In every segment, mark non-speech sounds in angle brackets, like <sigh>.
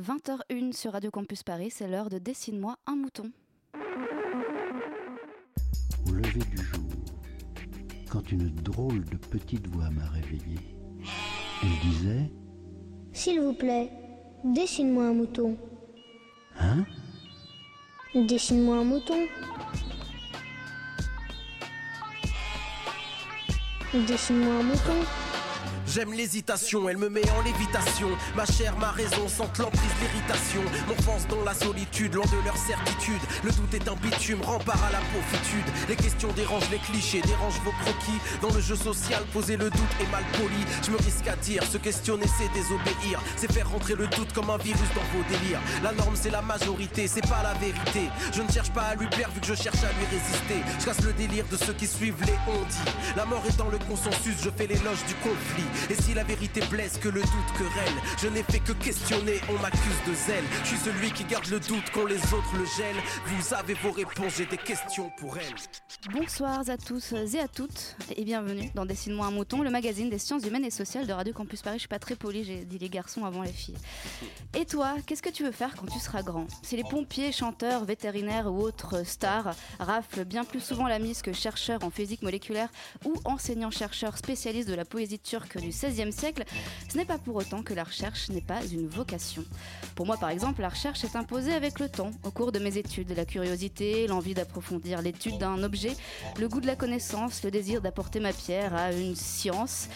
20h01 sur Radio Campus Paris, c'est l'heure de Dessine-moi un mouton. Au lever du jour, quand une drôle de petite voix m'a réveillé, elle disait S'il vous plaît, dessine-moi un mouton. Hein? Dessine-moi un mouton. Dessine-moi un mouton. J'aime l'hésitation, elle me met en lévitation. Ma chair, ma raison sentent l'emprise, l'irritation. M'enfonce dans la solitude, loin de leur certitude. Le doute est un bitume, rempart à la pauvitude. Les questions dérangent les clichés, dérangent vos croquis. Dans le jeu social, poser le doute est mal poli. Je me risque à dire, se questionner c'est désobéir. C'est faire rentrer le doute comme un virus dans vos délires. La norme c'est la majorité, c'est pas la vérité. Je ne cherche pas à lui plaire vu que je cherche à lui résister. Je casse le délire de ceux qui suivent les on dit. La mort est dans le consensus, je fais l'éloge du conflit. Et si la vérité blesse, que le doute querelle, je n'ai fait que questionner, on m'accuse de zèle. Je suis celui qui garde le doute quand les autres le gèlent. Vous avez vos réponses, j'ai des questions pour elles. Bonsoir à tous et à toutes et bienvenue dans Dessine-moi un mouton, le magazine des sciences humaines et sociales de Radio Campus Paris. Je suis pas très polie, j'ai dit les garçons avant les filles. <laughs> Et toi, qu'est-ce que tu veux faire quand tu seras grand? Si les pompiers, chanteurs, vétérinaires ou autres stars raflent bien plus souvent la mise que chercheurs en physique moléculaire ou enseignants-chercheurs spécialistes de la poésie turque du XVIe siècle, ce n'est pas pour autant que la recherche n'est pas une vocation. Pour moi, par exemple, la recherche est imposée avec le temps, au cours de mes études. La curiosité, l'envie d'approfondir l'étude d'un objet, le goût de la connaissance, le désir d'apporter ma pierre à une science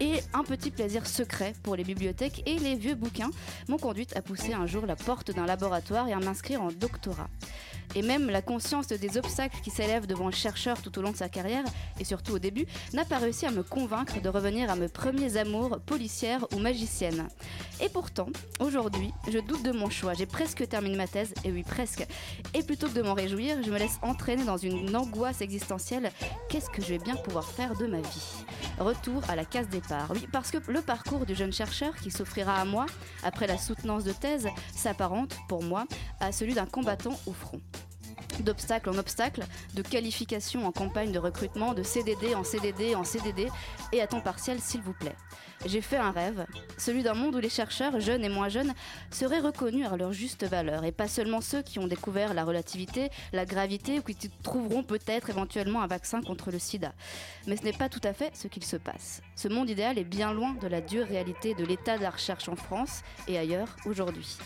et un petit plaisir secret pour les bibliothèques et les vieux bouquins m'ont conduite à pousser un jour la porte d'un laboratoire et à m'inscrire en doctorat. Et même la conscience des obstacles qui s'élèvent devant le chercheur tout au long de sa carrière, et surtout au début, n'a pas réussi à me convaincre de revenir à mes premiers amours, policières ou magiciennes. Et pourtant, aujourd'hui, je doute de mon choix. J'ai presque terminé ma thèse, et oui, presque. Et plutôt que de m'en réjouir, je me laisse entraîner dans une angoisse existentielle. Qu'est-ce que je vais bien pouvoir faire de ma vie? Retour à la case départ. Oui, parce que le parcours du jeune chercheur qui s'offrira à moi, après la soutenance de thèse, s'apparente, pour moi, à celui d'un combattant au front d'obstacle en obstacle, de qualification en campagne de recrutement, de CDD en CDD en CDD et à temps partiel s'il vous plaît. J'ai fait un rêve, celui d'un monde où les chercheurs, jeunes et moins jeunes, seraient reconnus à leur juste valeur et pas seulement ceux qui ont découvert la relativité, la gravité ou qui trouveront peut-être éventuellement un vaccin contre le sida. Mais ce n'est pas tout à fait ce qu'il se passe. Ce monde idéal est bien loin de la dure réalité de l'état de la recherche en France et ailleurs aujourd'hui.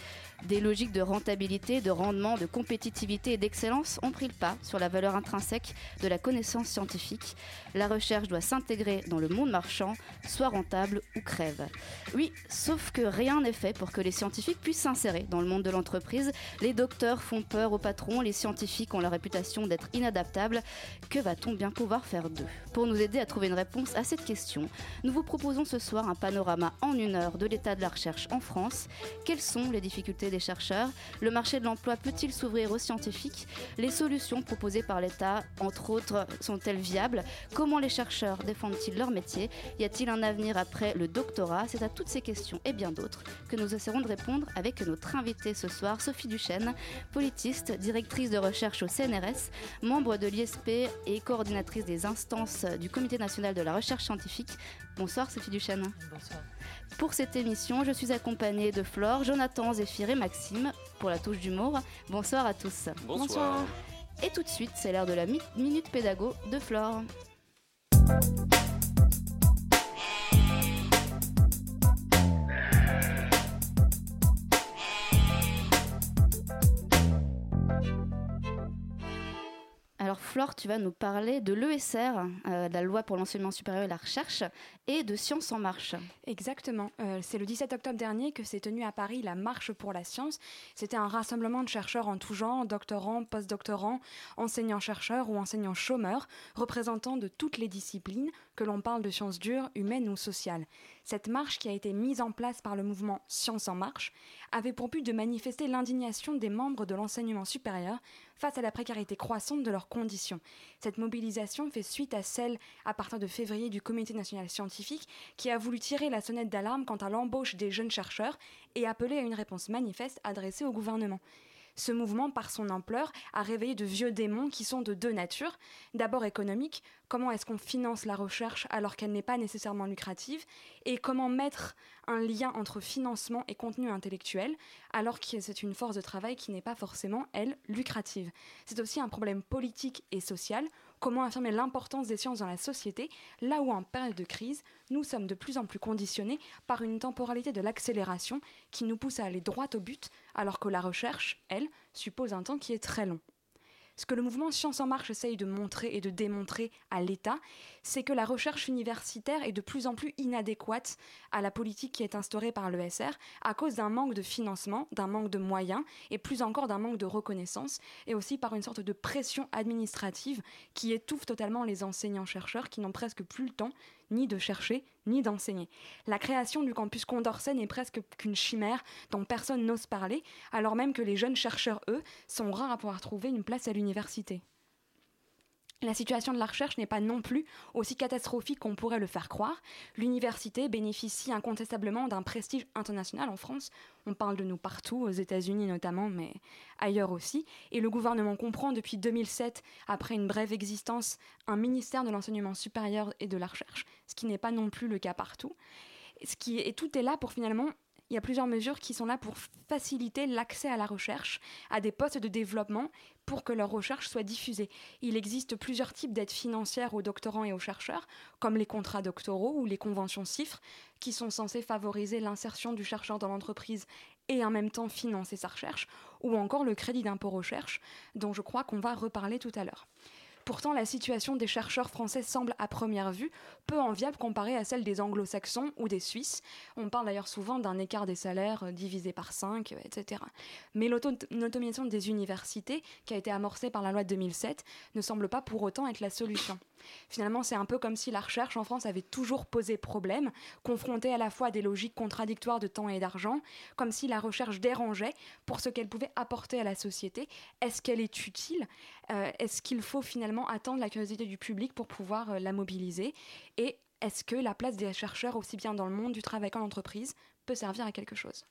Des logiques de rentabilité, de rendement, de compétitivité et d'excellence ont pris le pas sur la valeur intrinsèque de la connaissance scientifique. La recherche doit s'intégrer dans le monde marchand, soit rentable ou crève. Oui, sauf que rien n'est fait pour que les scientifiques puissent s'insérer dans le monde de l'entreprise. Les docteurs font peur aux patrons, les scientifiques ont la réputation d'être inadaptables. Que va-t-on bien pouvoir faire d'eux? Pour nous aider à trouver une réponse à cette question, nous vous proposons ce soir un panorama en une heure de l'état de la recherche en France. Quelles sont les difficultés des chercheurs. Le marché de l'emploi peut-il s'ouvrir aux scientifiques? Les solutions proposées par l'État, entre autres, sont-elles viables? Comment les chercheurs défendent-ils leur métier? Y a-t-il un avenir après le doctorat? C'est à toutes ces questions et bien d'autres que nous essaierons de répondre avec notre invitée ce soir, Sophie Duchesne, politiste, directrice de recherche au CNRS, membre de l'ISP et coordinatrice des instances du Comité national de la recherche scientifique. Bonsoir Sophie Duchesne. Bonsoir. Pour cette émission, je suis accompagnée de Flore, Jonathan, Zéphir et Maxime pour la touche d'humour. Bonsoir à tous. Bonsoir. Et tout de suite, c'est l'heure de la mi- minute pédago de Flore. Alors Flore, tu vas nous parler de l'ESR, euh, la loi pour l'enseignement supérieur et la recherche, et de Science en marche. Exactement. Euh, c'est le 17 octobre dernier que s'est tenue à Paris la Marche pour la science. C'était un rassemblement de chercheurs en tout genre, doctorants, postdoctorants, enseignants-chercheurs ou enseignants-chômeurs, représentants de toutes les disciplines, que l'on parle de sciences dures, humaines ou sociales. Cette marche qui a été mise en place par le mouvement Science en marche avait pour but de manifester l'indignation des membres de l'enseignement supérieur face à la précarité croissante de leurs conditions. Cette mobilisation fait suite à celle, à partir de février, du Comité national scientifique, qui a voulu tirer la sonnette d'alarme quant à l'embauche des jeunes chercheurs et appeler à une réponse manifeste adressée au gouvernement. Ce mouvement, par son ampleur, a réveillé de vieux démons qui sont de deux natures. D'abord économique, comment est-ce qu'on finance la recherche alors qu'elle n'est pas nécessairement lucrative, et comment mettre un lien entre financement et contenu intellectuel, alors que c'est une force de travail qui n'est pas forcément, elle, lucrative? C'est aussi un problème politique et social. Comment affirmer l'importance des sciences dans la société, là où en période de crise, nous sommes de plus en plus conditionnés par une temporalité de l'accélération qui nous pousse à aller droit au but, alors que la recherche, elle, suppose un temps qui est très long. Ce que le mouvement Science en Marche essaye de montrer et de démontrer à l'État, c'est que la recherche universitaire est de plus en plus inadéquate à la politique qui est instaurée par l'ESR à cause d'un manque de financement, d'un manque de moyens et plus encore d'un manque de reconnaissance et aussi par une sorte de pression administrative qui étouffe totalement les enseignants-chercheurs qui n'ont presque plus le temps ni de chercher, ni d'enseigner. La création du campus Condorcet n'est presque qu'une chimère dont personne n'ose parler, alors même que les jeunes chercheurs, eux, sont rares à pouvoir trouver une place à l'université. La situation de la recherche n'est pas non plus aussi catastrophique qu'on pourrait le faire croire. L'université bénéficie incontestablement d'un prestige international en France. On parle de nous partout, aux États-Unis notamment, mais ailleurs aussi. Et le gouvernement comprend depuis 2007, après une brève existence, un ministère de l'enseignement supérieur et de la recherche, ce qui n'est pas non plus le cas partout. Ce qui et tout est là pour finalement il y a plusieurs mesures qui sont là pour faciliter l'accès à la recherche, à des postes de développement, pour que leur recherche soit diffusée. Il existe plusieurs types d'aides financières aux doctorants et aux chercheurs, comme les contrats doctoraux ou les conventions CIFRE, qui sont censés favoriser l'insertion du chercheur dans l'entreprise et en même temps financer sa recherche, ou encore le crédit d'impôt recherche, dont je crois qu'on va reparler tout à l'heure. Pourtant, la situation des chercheurs français semble à première vue peu enviable comparée à celle des anglo-saxons ou des Suisses. On parle d'ailleurs souvent d'un écart des salaires euh, divisé par 5, etc. Mais l'automatisation des universités, qui a été amorcée par la loi de 2007, ne semble pas pour autant être la solution. Finalement, c'est un peu comme si la recherche en France avait toujours posé problème, confrontée à la fois à des logiques contradictoires de temps et d'argent, comme si la recherche dérangeait pour ce qu'elle pouvait apporter à la société. Est-ce qu'elle est utile? Euh, Est-ce qu'il faut finalement attendre la curiosité du public pour pouvoir euh, la mobiliser? Et est-ce que la place des chercheurs, aussi bien dans le monde du travail qu'en entreprise, peut servir à quelque chose?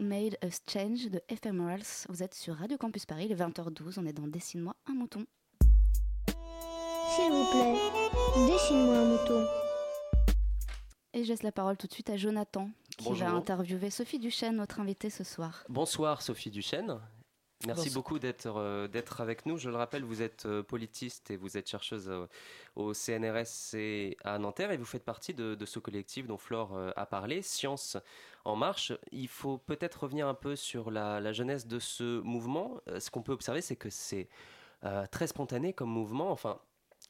Just Change de Ephemerals. Vous êtes sur Radio Campus Paris, le 20h12. On est dans Dessine-moi un mouton. S'il vous plaît, dessine-moi un mouton. Et je laisse la parole tout de suite à Jonathan, qui Bonjour. va interviewer Sophie Duchesne, notre invitée ce soir. Bonsoir Sophie Duchesne. Merci Bonsoir. beaucoup d'être euh, d'être avec nous. Je le rappelle, vous êtes euh, politiste et vous êtes chercheuse euh, au CNRS et à Nanterre et vous faites partie de, de ce collectif dont Flore a parlé, Science en marche. Il faut peut-être revenir un peu sur la, la jeunesse de ce mouvement. Ce qu'on peut observer, c'est que c'est euh, très spontané comme mouvement. Enfin,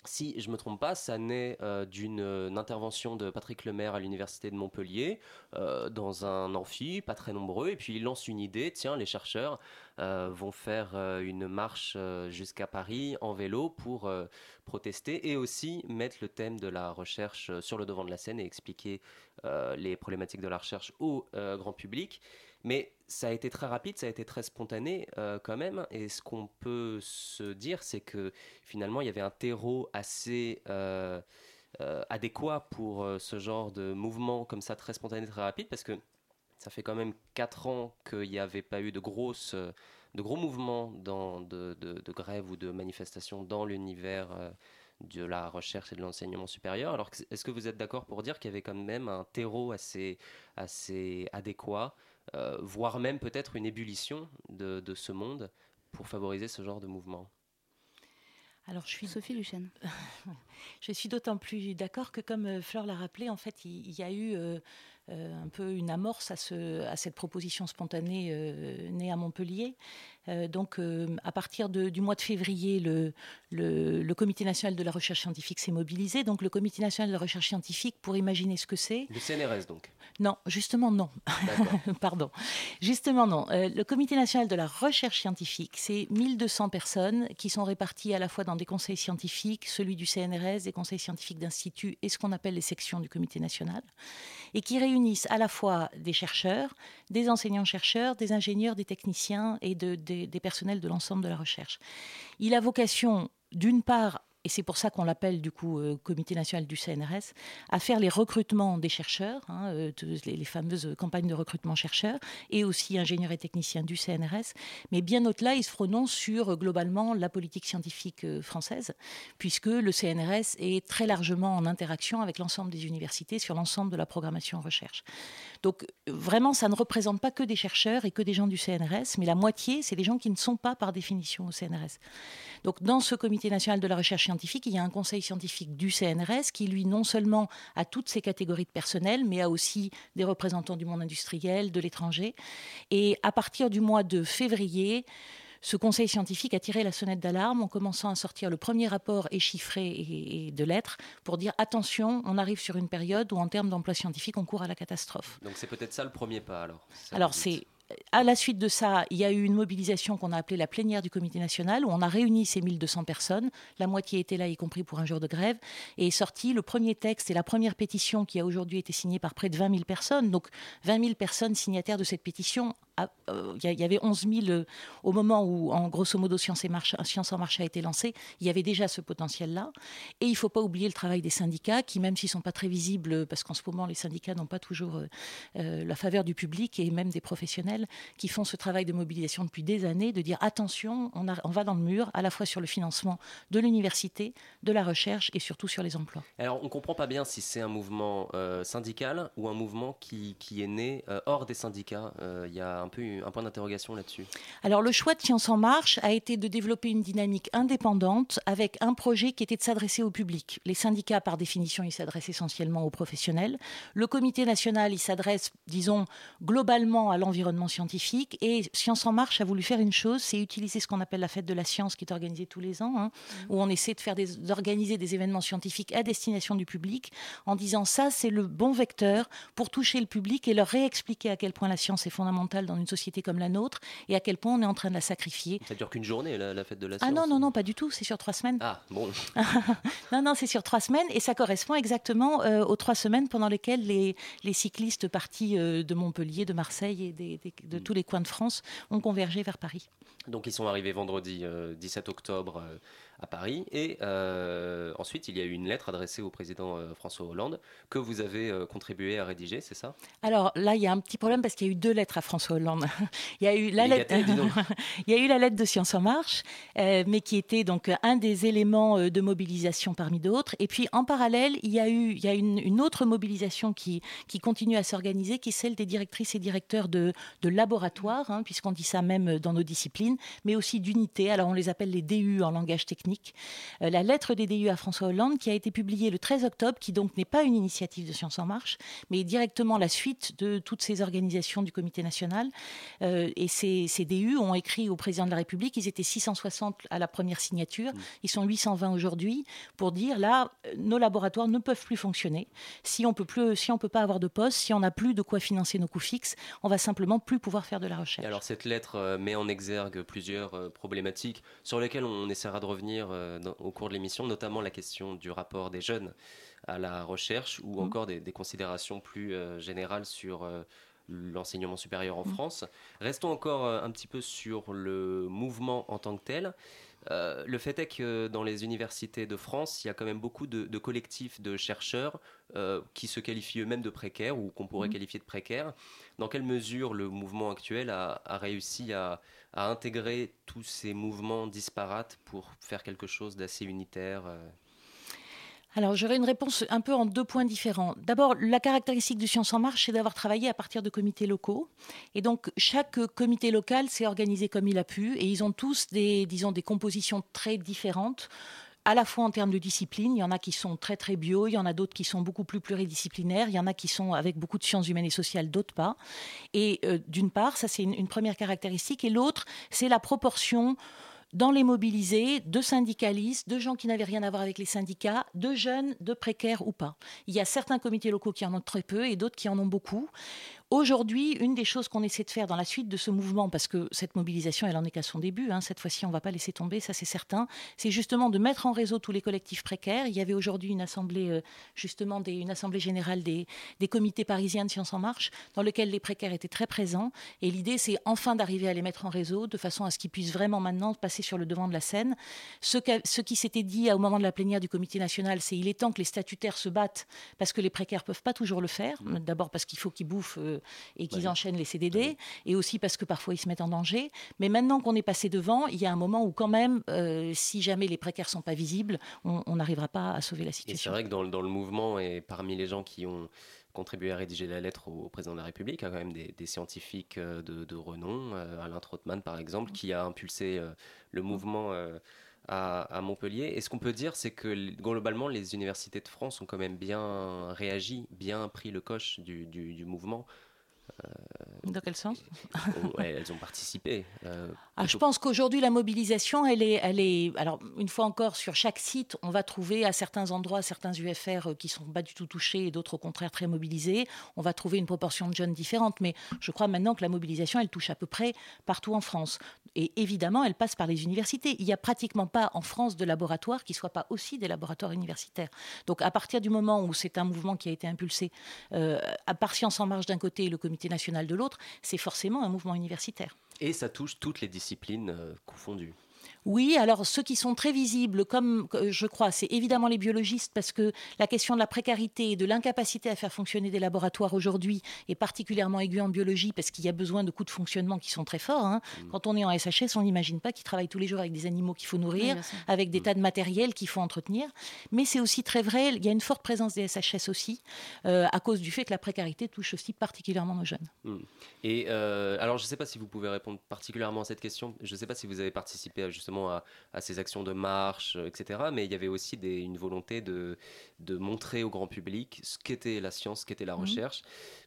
si je me trompe pas, ça naît euh, d'une euh, intervention de Patrick Lemaire à l'université de Montpellier euh, dans un amphi, pas très nombreux, et puis il lance une idée. Tiens, les chercheurs vont faire une marche jusqu'à Paris en vélo pour protester et aussi mettre le thème de la recherche sur le devant de la scène et expliquer les problématiques de la recherche au grand public. Mais ça a été très rapide, ça a été très spontané euh, quand même. Et ce qu'on peut se dire, c'est que finalement, il y avait un terreau assez euh, euh, adéquat pour ce genre de mouvement comme ça, très spontané, très rapide, parce que ça fait quand même 4 ans qu'il n'y avait pas eu de, grosses, de gros mouvements dans, de, grève ou de manifestations dans l'univers de la recherche et de l'enseignement supérieur. Alors, est-ce que vous êtes d'accord pour dire qu'il y avait quand même un terreau assez, assez adéquat, euh, voire même peut-être une ébullition de, de ce monde pour favoriser ce genre de mouvement Alors, je suis, Sophie Duchesne. <laughs> je suis d'autant plus d'accord que, comme euh, Fleur l'a rappelé, en fait, il, il y a eu euh, euh, un peu une amorce à, ce, à cette proposition spontanée euh, née à Montpellier. Euh, donc, euh, à partir de- du mois de février, le, le, le Comité national de la recherche scientifique s'est mobilisé. Donc, le Comité national de la recherche scientifique, pour imaginer ce que c'est, Le CNRS donc. non, justement non. <laughs> Pardon. Justement, non. Euh, le Comité national de la recherche scientifique, c'est 1200 personnes qui sont réparties à la fois dans des conseils scientifiques, celui du CNRS, des conseils scientifiques d'instituts et ce qu'on appelle les sections du Comité national, et qui réunissent à la fois des chercheurs, des enseignants-chercheurs, des ingénieurs, des techniciens et de- des- personnels de l'ensemble de la recherche. Il a vocation, d'une part, et c'est pour ça qu'on l'appelle du coup euh, Comité national du CNRS, à faire les recrutements des chercheurs, hein, euh, les, fameuses campagnes de recrutement chercheurs, et aussi ingénieurs et techniciens du CNRS. Mais bien au-delà, il se prononce sur euh, globalement la politique scientifique française, puisque le CNRS est très largement en interaction avec l'ensemble des universités sur l'ensemble de la programmation recherche. Donc vraiment, ça ne représente pas que des chercheurs et que des gens du CNRS, mais la moitié, c'est des gens qui ne sont pas par définition au CNRS. Donc, dans ce comité national de la recherche scientifique, il y a un conseil scientifique du CNRS qui, lui, non seulement a toutes ces catégories de personnel, mais a aussi des représentants du monde industriel, de l'étranger. Et à partir du mois de février, ce conseil scientifique a tiré la sonnette d'alarme en commençant à sortir le premier rapport échiffré et, de lettres pour dire attention, on arrive sur une période où, en termes d'emploi scientifique, on court à la catastrophe. Donc c'est peut-être ça le premier pas alors. Alors, c'est. À la suite de ça, il y a eu une mobilisation qu'on a appelée la plénière du comité national, où on a réuni ces 1200 personnes. La moitié était là, y compris pour un jour de grève. Et est sorti le premier texte et la première pétition qui a aujourd'hui été signée par près de 20 000 personnes. Donc, 20 000 personnes signataires de cette pétition. Euh, Il y, avait 11 000 euh, au moment où, en grosso modo, Science, en Marche a été lancée. Il y avait déjà ce potentiel-là. Et il ne faut pas oublier le travail des syndicats, qui, même s'ils ne sont pas très visibles, parce qu'en ce moment, les syndicats n'ont pas toujours euh, la faveur du public et même des professionnels, qui font ce travail de mobilisation depuis des années, de dire attention, on, va dans le mur, à la fois sur le financement de l'université, de la recherche et surtout sur les emplois. Alors, on ne comprend pas bien si c'est un mouvement syndical ou un mouvement qui, est né hors des syndicats. Il y a un peu eu- un point d'interrogation là-dessus. Alors le choix de Science en Marche a été de développer une dynamique indépendante avec un projet qui était de s'adresser au public. Les syndicats, par définition, ils s'adressent essentiellement aux professionnels. Le comité national, il s'adresse, disons, globalement à l'environnement scientifique. Et Science en Marche a voulu faire une chose, c'est utiliser ce qu'on appelle la fête de la science qui est organisée tous les ans, hein, où on essaie de faire d'organiser des événements scientifiques à destination du public en disant ça, c'est le bon vecteur pour toucher le public et leur réexpliquer à quel point la science est fondamentale dans une société comme la nôtre et à quel point on est en train de la sacrifier. Ça dure qu'une journée, la, la fête de la science. Ah non, non, non, pas du tout, c'est sur trois semaines. Ah, bon. <laughs> Non, non, c'est sur trois semaines et ça correspond exactement euh, aux trois semaines pendant lesquelles les, les cyclistes partis euh, de Montpellier, de Marseille et des- des- de Mm. tous les coins de France ont convergé vers Paris. Donc, ils sont arrivés vendredi euh, 17 octobre euh, à Paris. Et ensuite, il y a eu une lettre adressée au président François Hollande que vous avez contribué à rédiger, c'est ça? Alors là, il y a un petit problème parce qu'il y a eu deux lettres à François Hollande. <laughs> il y a eu la lettre, <laughs> il y a eu la lettre de Science en Marche, mais qui était donc un des éléments de mobilisation parmi d'autres. Et puis en parallèle, il y a eu il y a une, une autre mobilisation qui, qui continue à s'organiser, qui est celle des directrices et directeurs de, de laboratoires, hein, puisqu'on dit ça même dans nos disciplines, mais aussi d'unités. Alors on les appelle les DU en langage technique. Euh, la lettre des DU à François Hollande, qui a été publiée le 13 octobre, qui donc n'est pas une initiative de Science en Marche, mais directement la suite de toutes ces organisations du Comité national. Euh, et ces, ces, DU ont écrit au président de la République, ils étaient 660 à la première signature, ils sont 820 aujourd'hui, pour dire là, nos laboratoires ne peuvent plus fonctionner. Si on peut plus, si on peut pas avoir de poste, si on n'a plus de quoi financer nos coûts fixes, on va simplement plus pouvoir faire de la recherche. alors cette lettre euh, met en exergue plusieurs problématiques sur lesquelles on essaiera de revenir euh, au cours de l'émission, notamment la question du rapport des jeunes à la recherche ou mmh. encore des, considérations plus générales sur l'enseignement supérieur en mmh. France. Restons encore un petit peu sur le mouvement en tant que tel. Euh, le fait est que dans les universités de France, il y a quand même beaucoup de, collectifs de chercheurs euh, qui se qualifient eux-mêmes de précaires ou qu'on pourrait mmh. qualifier de précaires. Dans quelle mesure le mouvement actuel a, réussi à, intégrer tous ces mouvements disparates pour faire quelque chose d'assez unitaire euh alors, j'aurais une réponse un peu en deux points différents. D'abord, la caractéristique du Science en Marche, c'est d'avoir travaillé à partir de comités locaux. Et donc, chaque comité local s'est organisé comme il a pu. Et ils ont tous des, disons, des compositions très différentes à la fois en termes de discipline, il y en a qui sont très très bio, il y en a d'autres qui sont beaucoup plus pluridisciplinaires, il y en a qui sont avec beaucoup de sciences humaines et sociales, d'autres pas. Et euh, d'une part, ça c'est une, première caractéristique, et l'autre, c'est la proportion dans les mobilisés, de syndicalistes, de gens qui n'avaient rien à voir avec les syndicats, de jeunes, de précaires ou pas. Il y a certains comités locaux qui en ont très peu et d'autres qui en ont beaucoup. Aujourd'hui, une des choses qu'on essaie de faire dans la suite de ce mouvement, parce que cette mobilisation, elle en est qu'à son début, hein, cette fois-ci, on ne va pas laisser tomber, ça c'est certain, c'est justement de mettre en réseau tous les collectifs précaires. Il y avait aujourd'hui une assemblée, euh, justement, une assemblée générale des, comités parisiens de Sciences en Marche, dans lequel les précaires étaient très présents. Et l'idée, c'est enfin d'arriver à les mettre en réseau, de façon à ce qu'ils puissent vraiment maintenant passer sur le devant de la scène. Ce, ce qui s'était dit au moment de la plénière du comité national, c'est il est temps que les statutaires se battent, parce que les précaires peuvent pas toujours le faire. D'abord parce qu'il faut qu'ils bouffent. Euh, et qu'ils enchaînent les CDD, et aussi parce que parfois ils se mettent en danger. Mais maintenant qu'on est passé devant, il y a un moment où quand même, euh, si jamais les précaires sont pas visibles, on n'arrivera pas à sauver la situation. C'est vrai que dans, le mouvement et parmi les gens qui ont contribué à rédiger la lettre au, président de la République, il y a quand même des, scientifiques euh, de, renom, euh, Alain Trottmann par exemple, qui a impulsé le mouvement à, Montpellier. Et ce qu'on peut dire, c'est que globalement, les universités de France ont quand même bien réagi, bien pris le coche du mouvement. Dans quel sens? Elles ont participé. Euh, ah, je pense qu'aujourd'hui, la mobilisation, elle est, elle est. Alors, une fois encore, sur chaque site, on va trouver à certains endroits certains UFR euh, qui sont pas du tout touchés et d'autres au contraire très mobilisés. On va trouver une proportion de jeunes différente, mais je crois maintenant que la mobilisation, elle touche à peu près partout en France. Et évidemment, elle passe par les universités. Il n'y a pratiquement pas en France de laboratoires qui ne soient pas aussi des laboratoires universitaires. Donc, à partir du moment où c'est un mouvement qui a été impulsé euh, à par Science en Marche d'un côté et le Comité national de l'autre, c'est forcément un mouvement universitaire. Et ça touche toutes les disciplines euh, confondues. Oui, alors ceux qui sont très visibles, comme je crois, c'est évidemment les biologistes, parce que la question de la précarité et de l'incapacité à faire fonctionner des laboratoires aujourd'hui est particulièrement aiguë en biologie, parce qu'il y a besoin de coûts de fonctionnement qui sont très forts. Hein. Mmh. Quand on est en SHS, on n'imagine pas qu'ils travaillent tous les jours avec des animaux qu'il faut nourrir, avec des mmh. tas de matériel qu'il faut entretenir. Mais c'est aussi très vrai, il y a une forte présence des SHS aussi, euh, à cause du fait que la précarité touche aussi particulièrement nos jeunes. Mmh. Et euh, alors, je ne sais pas si vous pouvez répondre particulièrement à cette question. Je ne sais pas si vous avez participé à justement à, ces actions de marche, euh, etc. Mais il y avait aussi une volonté de, de montrer au grand public ce qu'était la science, ce qu'était la mmh. recherche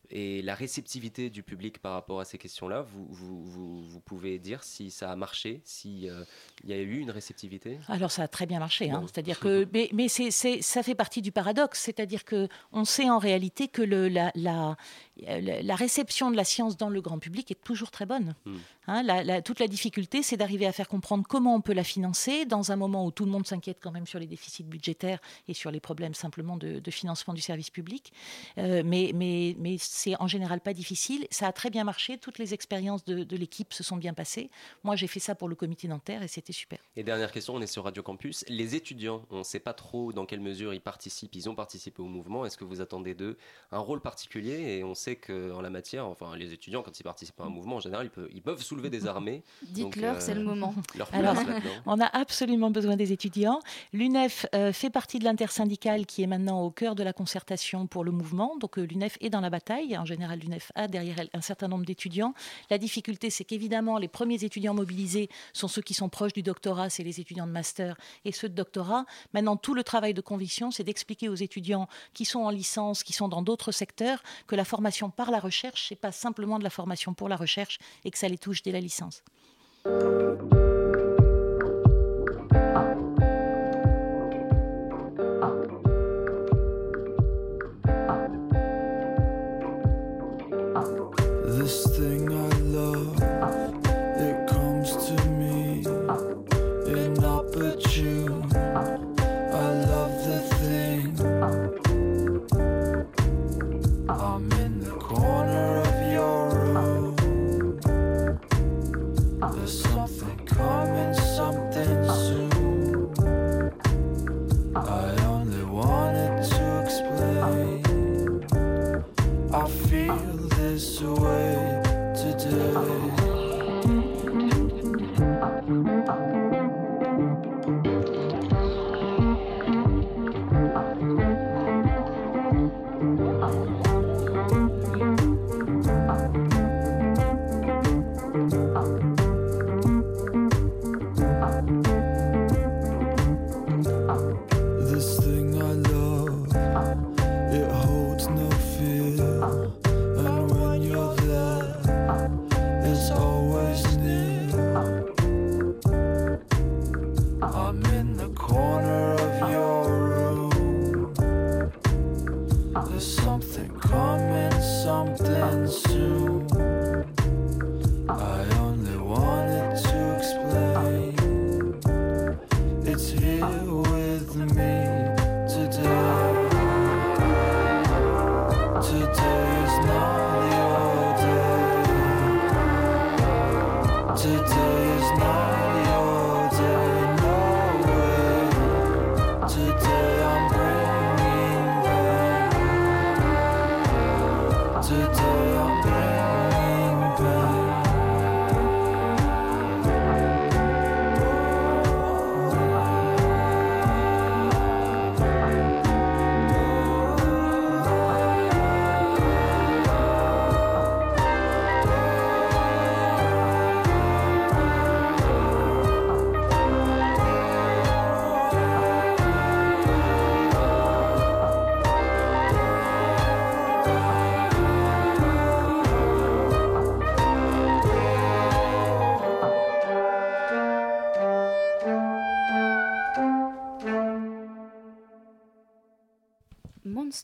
et la réceptivité du public par rapport à ces questions-là. Vous, vous, vous, pouvez dire si ça a marché, s'il euh, il y a eu une réceptivité? Alors ça a très bien marché. Hein. C'est-à-dire que, mais, ça fait partie du paradoxe. C'est-à-dire que on sait en réalité que le, la, la, la, réception de la science dans le grand public est toujours très bonne. Mmh. Hein, toute la difficulté, c'est d'arriver à faire comprendre comment on peut la financer dans un moment où tout le monde s'inquiète quand même sur les déficits budgétaires et sur les problèmes simplement de, financement du service public. Euh, mais mais, mais c'est en général pas difficile. Ça a très bien marché. Toutes les expériences de, de l'équipe se sont bien passées. Moi, j'ai fait ça pour le comité Nanterre et c'était super. Et dernière question, on est sur Radio Campus. Les étudiants, on ne sait pas trop dans quelle mesure ils participent. Ils ont participé au mouvement. Est-ce que vous attendez d'eux un rôle particulier? Et on sait qu'en la matière, enfin, les étudiants, quand ils participent à un mouvement, en général, ils peuvent, ils peuvent soulever des armées. <laughs> Dites-leur, c'est le euh, moment. <laughs> Alors, on a absolument besoin des étudiants. L'UNEF euh, fait partie de l'intersyndicale qui est maintenant au cœur de la concertation pour le mouvement. Donc, euh, l'UNEF est dans la bataille. En général, l'UNEF a derrière elle un certain nombre d'étudiants. La difficulté, c'est qu'évidemment, les premiers étudiants mobilisés sont ceux qui sont proches du doctorat, c'est les étudiants de master et ceux de doctorat. Maintenant, tout le travail de conviction, c'est d'expliquer aux étudiants qui sont en licence, qui sont dans d'autres secteurs, que la formation par la recherche, c'est pas simplement de la formation pour la recherche et que ça les touche dès la licence.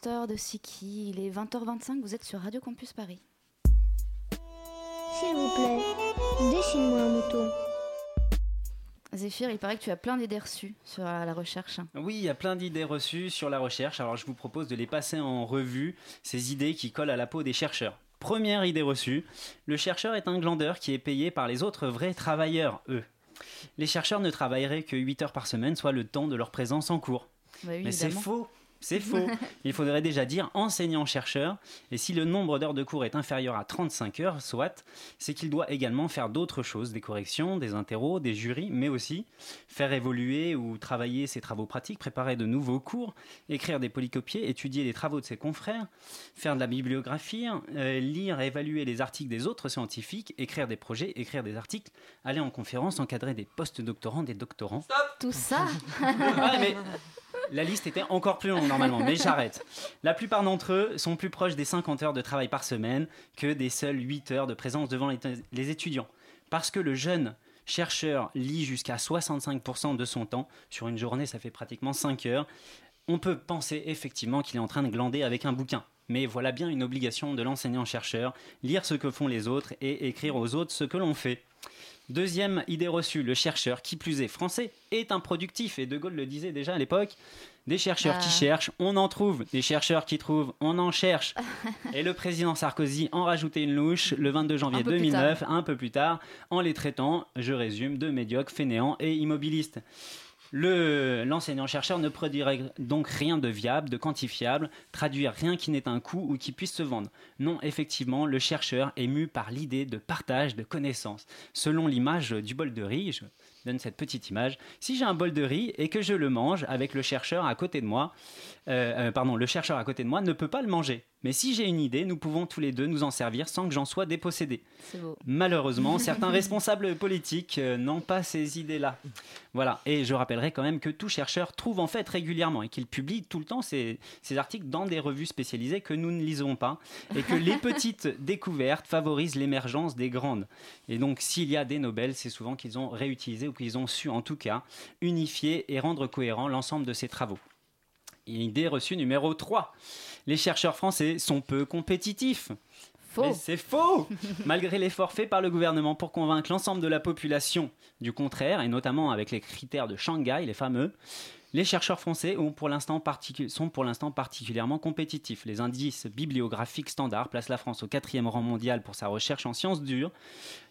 De Siki. Il est 20h25, vous êtes sur Radio Campus Paris. S'il vous plaît, dessine-moi un mouton. Zéphir, il paraît que tu as plein d'idées reçues sur la recherche. Oui, il y a plein d'idées reçues sur la recherche. Alors je vous propose de les passer en revue, ces idées qui collent à la peau des chercheurs. Première idée reçue, le chercheur est un glandeur qui est payé par les autres vrais travailleurs, eux. Les chercheurs ne travailleraient que 8 heures par semaine, soit le temps de leur présence en cours. Bah Mais c'est faux. C'est <laughs> faux. Il faudrait déjà dire enseignant-chercheur. Et si le nombre d'heures de cours est inférieur à 35 heures, soit, c'est qu'il doit également faire d'autres choses, des corrections, des interros, des jurys, mais aussi faire évoluer ou travailler ses travaux pratiques, préparer de nouveaux cours, écrire des polycopiés, étudier les travaux de ses confrères, faire de la bibliographie, euh, lire et évaluer les articles des autres scientifiques, écrire des projets, écrire des articles, aller en conférence, encadrer des post-doctorants, des doctorants. Stop Tout ça <laughs> mais la liste était encore plus longue normalement, mais j'arrête. La plupart d'entre eux sont plus proches des 50 heures de travail par semaine que des seules 8 heures de présence devant les, étudiants. Parce que le jeune chercheur lit jusqu'à 65% de son temps. Sur une journée, ça fait pratiquement 5 heures. On peut penser effectivement qu'il est en train de glander avec un bouquin. mais voilà bien une obligation de l'enseignant-chercheur, lire ce que font les autres et écrire aux autres ce que l'on fait. Deuxième idée reçue, le chercheur, qui plus est français, est improductif, et De Gaulle le disait déjà à l'époque, des chercheurs qui Ah. cherchent, on en trouve. Des chercheurs qui trouvent, on en cherche. <laughs> Et le président Sarkozy en rajoutait une louche le 22 janvier Un peu plus 2009, un peu plus tard, en les traitant, je résume, de médiocres, fainéants et immobilistes. Le- L'enseignant-chercheur ne produirait donc rien de viable, de quantifiable, traduire rien qui n'ait un coût ou qui puisse se vendre. Non, effectivement, le chercheur est mu par l'idée de partage de connaissances. Selon l'image du bol de riz, je donne cette petite image, si j'ai un bol de riz et que je le mange avec le chercheur à côté de moi, euh, euh, pardon, le chercheur à côté de moi ne peut pas le manger. Mais si j'ai une idée, nous pouvons tous les deux nous en servir sans que j'en sois dépossédé. Beau. Malheureusement, <laughs> certains responsables politiques euh, n'ont pas ces idées-là. Voilà, et je rappellerai quand même que tout chercheur trouve en fait régulièrement et qu'il publie tout le temps ces, ces articles dans des revues spécialisées que nous ne lisons pas et que les <laughs> petites découvertes favorisent l'émergence des grandes. Et donc s'il y a des Nobel, c'est souvent qu'ils ont réutilisé ou qu'ils ont su en tout cas unifier et rendre cohérent l'ensemble de ces travaux. Idée reçue numéro 3. Les chercheurs français sont peu compétitifs. Mais c'est faux <laughs> Malgré l'effort fait par le gouvernement pour convaincre l'ensemble de la population du contraire, et notamment avec les critères de Shanghai, les fameux, les chercheurs français sont pour l'instant particulièrement compétitifs. Les indices bibliographiques standards placent la France au quatrième rang mondial pour sa recherche en sciences dures,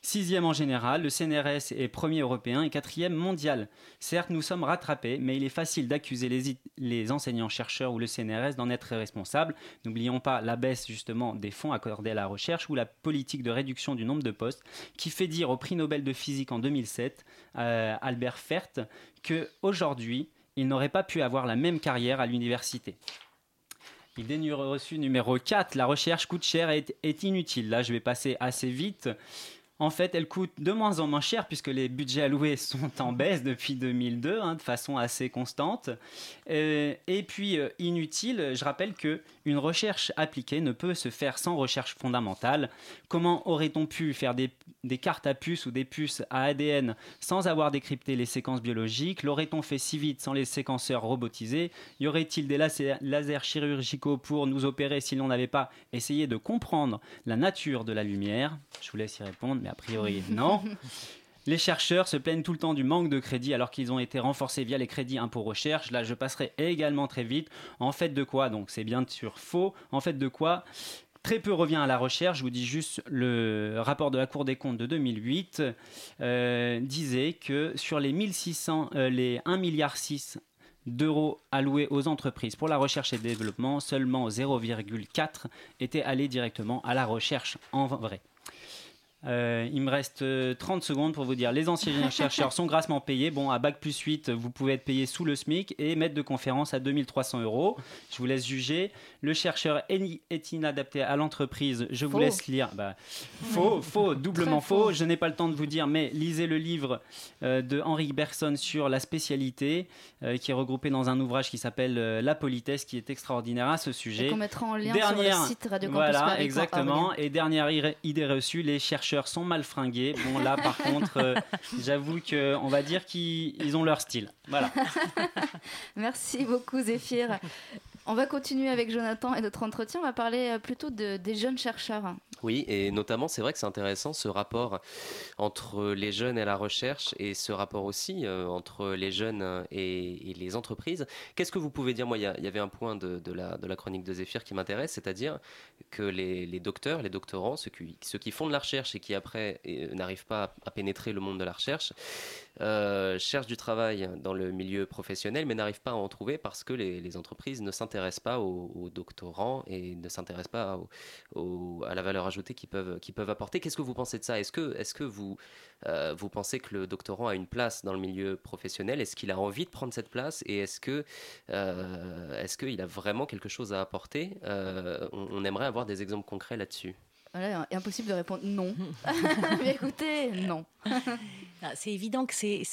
sixième en général, le CNRS est premier européen et quatrième mondial. Certes, nous sommes rattrapés, mais il est facile d'accuser les, les enseignants-chercheurs ou le CNRS d'en être responsables. N'oublions pas la baisse justement des fonds accordés à la recherche ou la politique de réduction du nombre de postes qui fait dire au prix Nobel de physique en 2007, euh, Albert Fert, que aujourd'hui il n'aurait pas pu avoir la même carrière à l'université. Idée reçue numéro 4, la recherche coûte cher et est inutile. Là, je vais passer assez vite. En fait, elle coûte de moins en moins cher puisque les budgets alloués sont en baisse depuis 2002 hein, de façon assez constante. Euh, et puis, euh, inutile, je rappelle que une recherche appliquée ne peut se faire sans recherche fondamentale. Comment aurait-on pu faire des, cartes à puces ou des puces à ADN sans avoir décrypté les séquences biologiques? L'aurait-on fait si vite sans les séquenceurs robotisés? Y aurait-il des lasers, lasers chirurgicaux pour nous opérer si l'on n'avait pas essayé de comprendre la nature de la lumière? Je vous laisse y répondre, a priori non. <laughs> Les chercheurs se plaignent tout le temps du manque de crédits alors qu'ils ont été renforcés via les crédits impôts recherche. Là, je passerai également très vite. En fait de quoi Donc, c'est bien sûr faux. En fait de quoi Très peu revient à la recherche. Je vous dis juste le rapport de la Cour des comptes de 2008 euh, disait que sur les 1600, euh, les 1,6 milliard d'euros alloués aux entreprises pour la recherche et le développement, seulement 0,4 étaient allés directement à la recherche en vrai. Euh, il me reste euh, 30 secondes pour vous dire les anciens <laughs> chercheurs sont grassement payés. Bon, à Bac plus 8, vous pouvez être payé sous le SMIC et maître de conférence à 2300 euros. Je vous laisse juger. Le chercheur est inadapté à l'entreprise. Je vous Faux. laisse lire. Bah, faux, faux, doublement faux. faux. Je n'ai pas le temps de vous dire, mais lisez le livre euh, de Henri Bergson sur la spécialité, euh, qui est regroupé dans un ouvrage qui s'appelle euh, La politesse, qui est extraordinaire à ce Et sujet. qu'on mettra en lien Dernière, sur le site Radio Campus voilà, exactement. Et dernière idée reçue, les chercheurs sont mal fringués. Bon, là, par <laughs> contre, euh, j'avoue que on va dire qu'ils ils ont leur style. Voilà. <laughs> Merci beaucoup Zéphyr. On va continuer avec Jonathan et notre entretien. On va parler euh, plutôt de, des jeunes chercheurs. Oui, et notamment, c'est vrai que c'est intéressant ce rapport entre les jeunes et la recherche et ce rapport aussi euh, entre les jeunes et, les entreprises. Qu'est-ce que vous pouvez dire? Moi, il y, avait un point de, la, chronique de Zéphyr qui m'intéresse, c'est-à-dire que les, docteurs, les doctorants, ceux qui, font de la recherche et qui après euh, n'arrivent pas à, pénétrer le monde de la recherche, euh, cherchent du travail dans le milieu professionnel mais n'arrivent pas à en trouver parce que les, entreprises ne s'intéressent pas aux, doctorants et ne s'intéressent pas à la valeur ajoutée qu'ils peuvent, peuvent apporter. Qu'est-ce que vous pensez de ça? Est-ce que, est que vous, euh, vous pensez que le doctorant a une place dans le milieu professionnel? Est-ce qu'il a envie de prendre cette place? Et est-ce euh, est-ce qu'il a vraiment quelque chose à apporter? Euh, on aimerait avoir des exemples concrets là-dessus. Voilà, impossible de répondre non. <laughs> <laughs> Mais écoutez, non. Ah, C'est évident que c'est,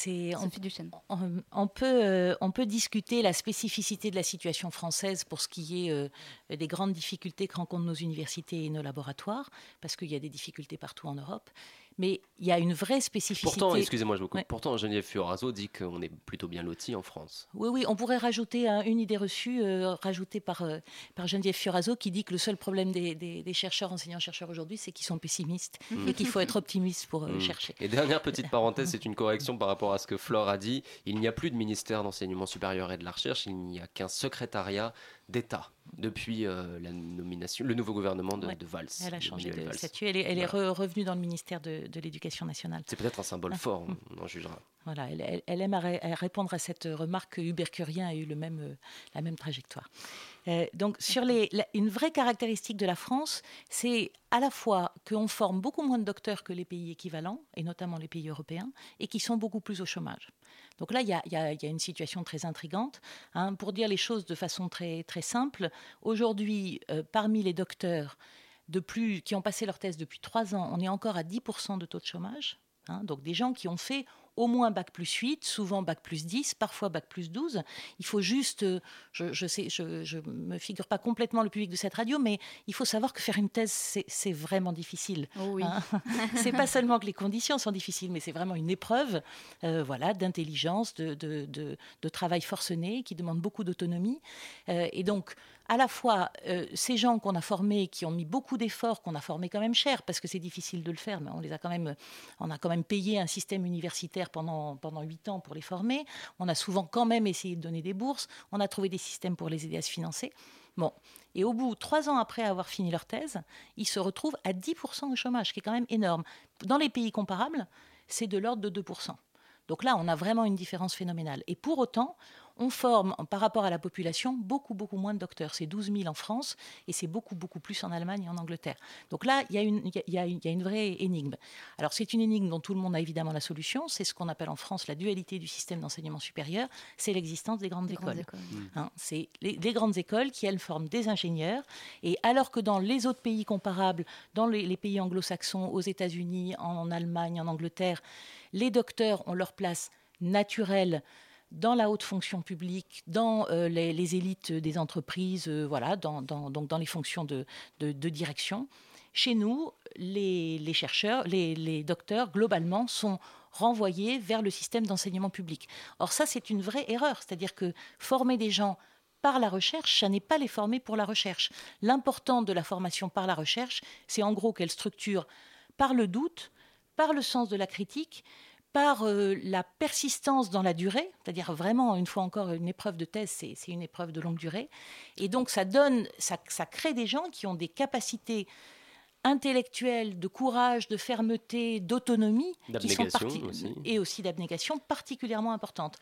on- on peut, euh, on peut discuter la spécificité de la situation française pour ce qui est euh, des grandes difficultés que rencontrent nos universités et nos laboratoires, parce qu'il y a des difficultés partout en Europe. Mais il y a une vraie spécificité. Pourtant, excusez-moi, je vous coupe. Pourtant, Geneviève Fioraso dit qu'on est plutôt bien loti en France. Oui, oui, on pourrait rajouter une idée reçue, euh, rajoutée par, euh, par Geneviève Fioraso, qui dit que le seul problème des, des, chercheurs, enseignants-chercheurs aujourd'hui, c'est qu'ils sont pessimistes et qu'il faut être optimiste pour mmh. chercher. Et dernière petite parenthèse, c'est une correction par rapport à ce que Flore a dit. Il n'y a plus de ministère d'enseignement supérieur et de la recherche, il n'y a qu'un secrétariat d'État depuis euh, la nomination, le nouveau gouvernement de, Valls. Elle a changé de, statut. Elle est, revenue dans le ministère de, l'Éducation nationale. C'est peut-être un symbole ah. fort, <laughs> on en jugera. Voilà, elle, aime répondre à cette remarque que Hubert Curien a eu le même, euh, la même trajectoire. Euh, donc, sur les, une vraie caractéristique de la France, c'est à la fois qu'on forme beaucoup moins de docteurs que les pays équivalents, et notamment les pays européens, et qui sont beaucoup plus au chômage. Donc là, il y a, une situation très intrigante. Hein. Pour dire les choses de façon très, très simple, aujourd'hui, euh, parmi les docteurs de plus, qui ont passé leur thèse depuis trois ans, on est encore à 10% de taux de chômage. Hein. donc des gens qui ont fait au moins bac plus 8, souvent bac plus 10, parfois bac plus 12. Il faut juste, euh, je, je sais, je, je me figure pas complètement le public de cette radio, mais il faut savoir que faire une thèse, c'est vraiment difficile. Oh oui. Hein. <laughs> c'est pas seulement que les conditions sont difficiles, mais c'est vraiment une épreuve, euh, voilà, d'intelligence, de, de, de, travail forcené, qui demande beaucoup d'autonomie. Euh, et donc, à la fois euh, ces gens qu'on a formés, qui ont mis beaucoup d'efforts, qu'on a formés quand même cher, parce que c'est difficile de le faire, mais on les a quand même, on a quand même payé un système universitaire pendant pendant huit ans pour les former. On a souvent quand même essayé de donner des bourses. On a trouvé des systèmes pour les aider à se financer. Bon. Et au bout, trois ans après avoir fini leur thèse, ils se retrouvent à 10% de chômage, qui est quand même énorme. Dans les pays comparables, c'est de l'ordre de 2%. Donc là, on a vraiment une différence phénoménale. Et pour autant, on forme par rapport à la population beaucoup, beaucoup moins de docteurs. C'est 12 000 en France et c'est beaucoup, beaucoup plus en Allemagne et en Angleterre. Donc là, il y, a une, il, une, vraie énigme. Alors c'est une énigme dont tout le monde a évidemment la solution. C'est ce qu'on appelle en France la dualité du système d'enseignement supérieur. C'est l'existence des grandes écoles. Hein, c'est les, grandes écoles qui, elles, forment des ingénieurs. Et alors que dans les autres pays comparables, dans les, les pays anglo-saxons, aux États-Unis, en Allemagne, en Angleterre, les docteurs ont leur place naturelle dans la haute fonction publique, dans euh, les, élites des entreprises, euh, voilà, dans, donc dans les fonctions de, direction. Chez nous, les, chercheurs, les, docteurs, globalement, sont renvoyés vers le système d'enseignement public. Or, ça, c'est une vraie erreur. C'est-à-dire que former des gens par la recherche, ça n'est pas les former pour la recherche. L'important de la formation par la recherche, c'est en gros qu'elle structure par le doute, par le sens de la critique, par euh, la persistance dans la durée, c'est-à-dire vraiment, une fois encore, une épreuve de thèse, c'est une épreuve de longue durée. Et donc, ça donne, ça, ça crée des gens qui ont des capacités intellectuelle, de courage, de fermeté, d'autonomie, qui sont et aussi d'abnégation particulièrement importantes.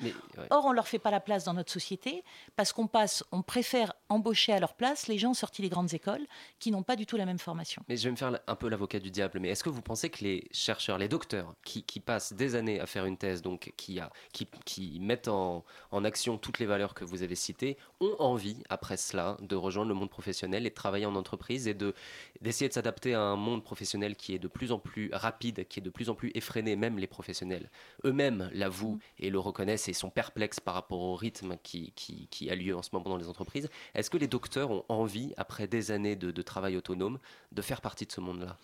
Or, on leur fait pas la place dans notre société parce qu'on passe, on préfère embaucher à leur place les gens sortis des grandes écoles qui n'ont pas du tout la même formation. Mais je vais me faire un peu l'avocat du diable. Mais est-ce que vous pensez que les chercheurs, les docteurs, qui, passent des années à faire une thèse, donc qui, a, qui, qui mettent en, en action toutes les valeurs que vous avez citées, ont envie après cela de rejoindre le monde professionnel et de travailler en entreprise et de d'essayer de s'adapter un monde professionnel qui est de plus en plus rapide, qui est de plus en plus effréné, même les professionnels eux-mêmes l'avouent et le reconnaissent et sont perplexes par rapport au rythme qui, qui, a lieu en ce moment dans les entreprises. Est-ce que les docteurs ont envie, après des années de, de travail autonome, de faire partie de ce monde-là?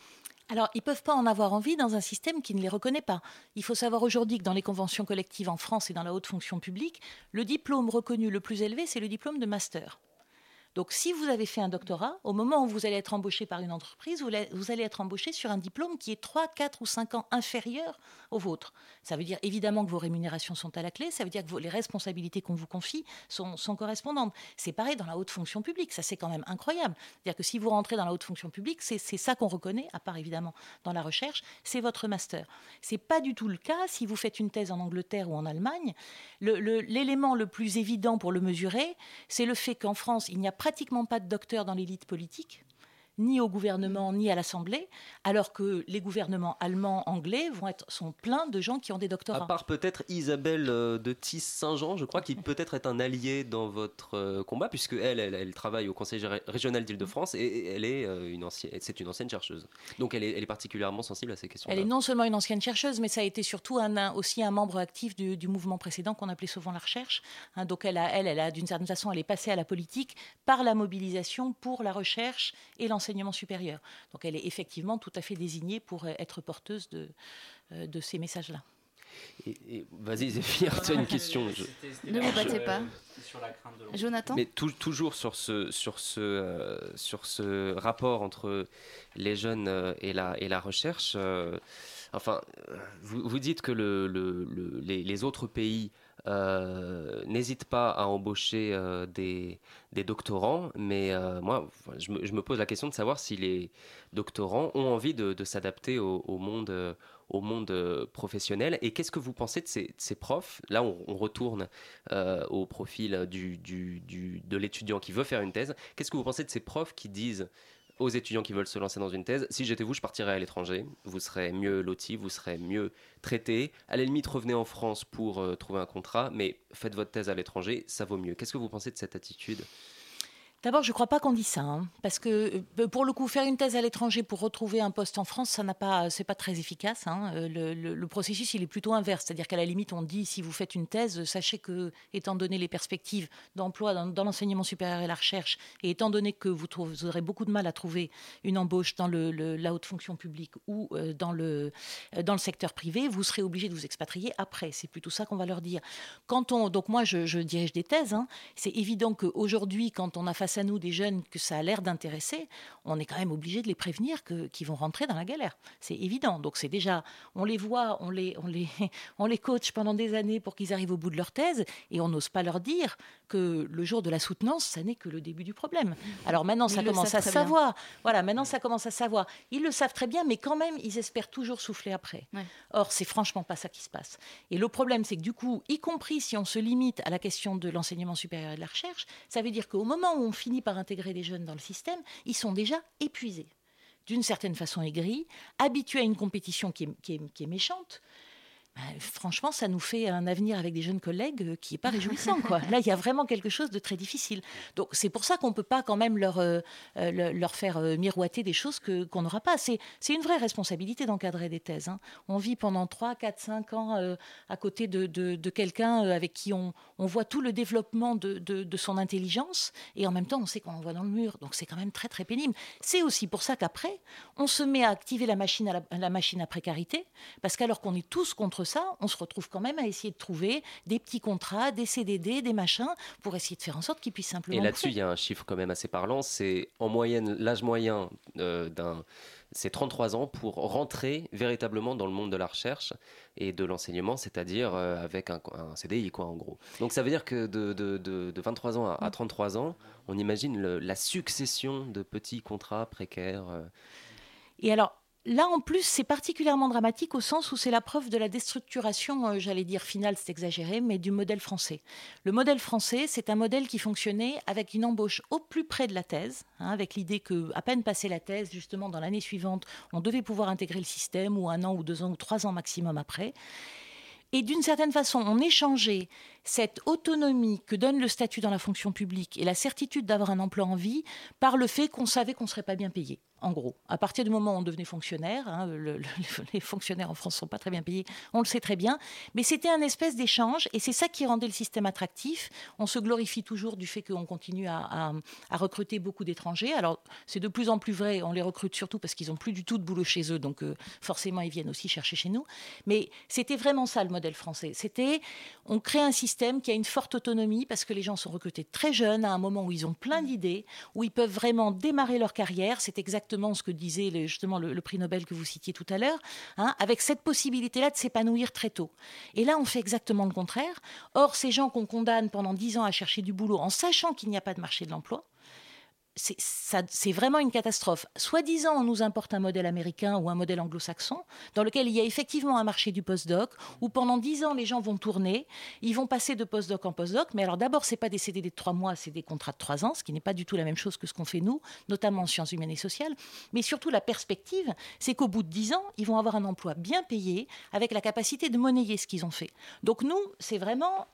Alors, ils ne peuvent pas en avoir envie dans un système qui ne les reconnaît pas. Il faut savoir aujourd'hui que dans les conventions collectives en France et dans la haute fonction publique, le diplôme reconnu le plus élevé, c'est le diplôme de master. Donc, si vous avez fait un doctorat, au moment où vous allez être embauché par une entreprise, vous allez être embauché sur un diplôme qui est 3, 4 ou 5 ans inférieur au vôtre. Ça veut dire évidemment que vos rémunérations sont à la clé, ça veut dire que les responsabilités qu'on vous confie sont, correspondantes. C'est pareil dans la haute fonction publique, ça c'est quand même incroyable. C'est-à-dire que si vous rentrez dans la haute fonction publique, c'est ça qu'on reconnaît, à part évidemment dans la recherche, c'est votre master. C'est pas du tout le cas si vous faites une thèse en Angleterre ou en Allemagne. L'élément le, le plus évident pour le mesurer, c'est le fait qu'en France, il n'y a pratiquement pas de docteurs dans l'élite politique ni au gouvernement ni à l'Assemblée, alors que les gouvernements allemands, anglais vont être, sont pleins de gens qui ont des doctorats. À part peut-être Isabelle euh, de Tis-Saint-Jean, je crois, qui peut-être est un allié dans votre euh, combat, puisque elle, elle, travaille au Conseil régional d'Île-de-France et elle est euh, une ancienne, c'est une ancienne chercheuse. Donc elle est, elle est particulièrement sensible à ces questions. Elle est non seulement une ancienne chercheuse, mais ça a été surtout un, aussi un membre actif du, mouvement précédent qu'on appelait souvent la recherche. Hein. donc elle, a, elle, elle a d'une certaine façon, elle est passée à la politique par la mobilisation pour la recherche et l'enseignement l'enseignement supérieur. Donc elle est effectivement tout à fait désignée pour être porteuse de, de ces messages-là. Et, Vas-y Zéphir, tu as une question. <laughs> Ne vous battez pas. Jonathan Mais toujours sur ce, sur, ce, sur ce rapport entre les jeunes et la, et la recherche, enfin, vous, vous, dites que le, le, les, les, autres pays euh, n'hésite pas à embaucher euh, des, doctorants, mais euh, moi, je me, pose la question de savoir si les doctorants ont envie de, s'adapter au, monde, professionnel. Et qu'est-ce que vous pensez de ces, profs? Là, on, retourne au profil de l'étudiant qui veut faire une thèse. Qu'est-ce que vous pensez de ces profs qui disent aux étudiants qui veulent se lancer dans une thèse, si j'étais vous, je partirais à l'étranger, vous serez mieux loti, vous serez mieux traité. À la limite, revenez en France pour euh, trouver un contrat, mais faites votre thèse à l'étranger, ça vaut mieux. Qu'est-ce que vous pensez de cette attitude? D'abord, je ne crois pas qu'on dit ça, hein, parce que euh, pour le coup, faire une thèse à l'étranger pour retrouver un poste en France, ça n'a pas, c'est pas très efficace. Hein. Euh, le, processus, il est plutôt inverse, c'est-à-dire qu'à la limite, on dit si vous faites une thèse, sachez que, étant donné les perspectives d'emploi dans, l'enseignement supérieur et la recherche, et étant donné que vous, aurez beaucoup de mal à trouver une embauche dans la haute fonction publique ou euh, dans le dans le secteur privé, vous serez obligé de vous expatrier après. C'est plutôt ça qu'on va leur dire. Quand on, donc moi, je, dirige des thèses. Hein, c'est évident qu'aujourd'hui, quand on a face à nous des jeunes que ça a l'air d'intéresser, on est quand même obligé de les prévenir qu'ils vont rentrer dans la galère. C'est évident. Donc c'est déjà, on les voit, on les, on les, <laughs> on les coach pendant des années pour qu'ils arrivent au bout de leur thèse et on n'ose pas leur dire que le jour de la soutenance, ça n'est que le début du problème. Alors maintenant, ça commence à savoir. Voilà, maintenant ça commence à savoir. Ils le savent très bien, mais quand même, ils espèrent toujours souffler après. Or, c'est franchement pas ça qui se passe. Et le problème, c'est que du coup, y compris si on se limite à la question de l'enseignement supérieur et de la recherche, ça veut dire qu'au moment où on finit par intégrer des jeunes dans le système, ils sont déjà épuisés. D'une certaine façon aigris, habitués à une compétition qui est méchante, franchement, ça nous fait un avenir avec des jeunes collègues euh, qui n'est pas <laughs> réjouissant. Quoi. Là, il y a vraiment quelque chose de très difficile. Donc, c'est pour ça qu'on ne peut pas quand même leur, euh, euh, leur faire miroiter des choses que, qu'on n'aura pas. C'est, c'est une vraie responsabilité d'encadrer des thèses. Hein. On vit pendant 3, 4, 5 ans à côté de, de, quelqu'un avec qui on, on, voit tout le développement de, de, son intelligence et en même temps, on sait qu'on voit dans le mur. Donc, c'est quand même très, très pénible. C'est aussi pour ça qu'après, on se met à activer la machine à, la, la machine à précarité parce qu'alors qu'on est tous contre ça, on se retrouve quand même à essayer de trouver des petits contrats, des CDD, des machins, pour essayer de faire en sorte qu'ils puissent simplement. Et là-dessus, il y a un chiffre quand même assez parlant. C'est en moyenne, l'âge moyen euh, d'un c'est 33 ans pour rentrer véritablement dans le monde de la recherche et de l'enseignement, c'est-à-dire euh, avec un, CDI, quoi, en gros. Donc ça veut dire que de, 23 ans à, 33 ans, on imagine la succession de petits contrats précaires. Euh. Et alors, Là, en plus, c'est particulièrement dramatique au sens où c'est la preuve de la déstructuration, euh, j'allais dire finale, c'est exagéré, mais du modèle français. Le modèle français, c'est un modèle qui fonctionnait avec une embauche au plus près de la thèse, hein, avec l'idée que, à peine passé la thèse, justement, dans l'année suivante, on devait pouvoir intégrer le système, ou un an, ou deux ans, ou trois ans maximum après. Et d'une certaine façon, on échangeait cette autonomie que donne le statut dans la fonction publique et la certitude d'avoir un emploi en vie par le fait qu'on savait qu'on ne serait pas bien payé en gros. À partir du moment où on devenait fonctionnaire, hein, <laughs> les fonctionnaires en France ne sont pas très bien payés, on le sait très bien, mais c'était un espèce d'échange et c'est ça qui rendait le système attractif. On se glorifie toujours du fait qu'on continue à, recruter beaucoup d'étrangers. Alors c'est de plus en plus vrai, on les recrute surtout parce qu'ils n'ont plus du tout de boulot chez eux, donc euh, forcément ils viennent aussi chercher chez nous. Mais c'était vraiment ça le modèle français. C'était, on crée un système qui a une forte autonomie parce que les gens sont recrutés très jeunes à un moment où ils ont plein d'idées, où ils peuvent vraiment démarrer leur carrière. C'est exactement ce que disait justement le, prix Nobel que vous citiez tout à l'heure, hein, avec cette possibilité-là de s'épanouir très tôt. Et là, on fait exactement le contraire. Or, ces gens qu'on condamne pendant dix ans à chercher du boulot en sachant qu'il n'y a pas de marché de l'emploi, c'est vraiment une catastrophe. Soit-disant, on nous importe un modèle américain ou un modèle anglo-saxon, dans lequel il y a effectivement un marché du postdoc, où pendant dix ans, les gens vont tourner, ils vont passer de postdoc en postdoc, mais alors d'abord, ce n'est pas des CDD de trois mois, c'est des contrats de trois ans, ce qui n'est pas du tout la même chose que ce qu'on fait nous, notamment en sciences humaines et sociales. Mais surtout, la perspective, c'est qu'au bout de dix ans, ils vont avoir un emploi bien payé, avec la capacité de monnayer ce qu'ils ont fait. Donc nous, c'est vraiment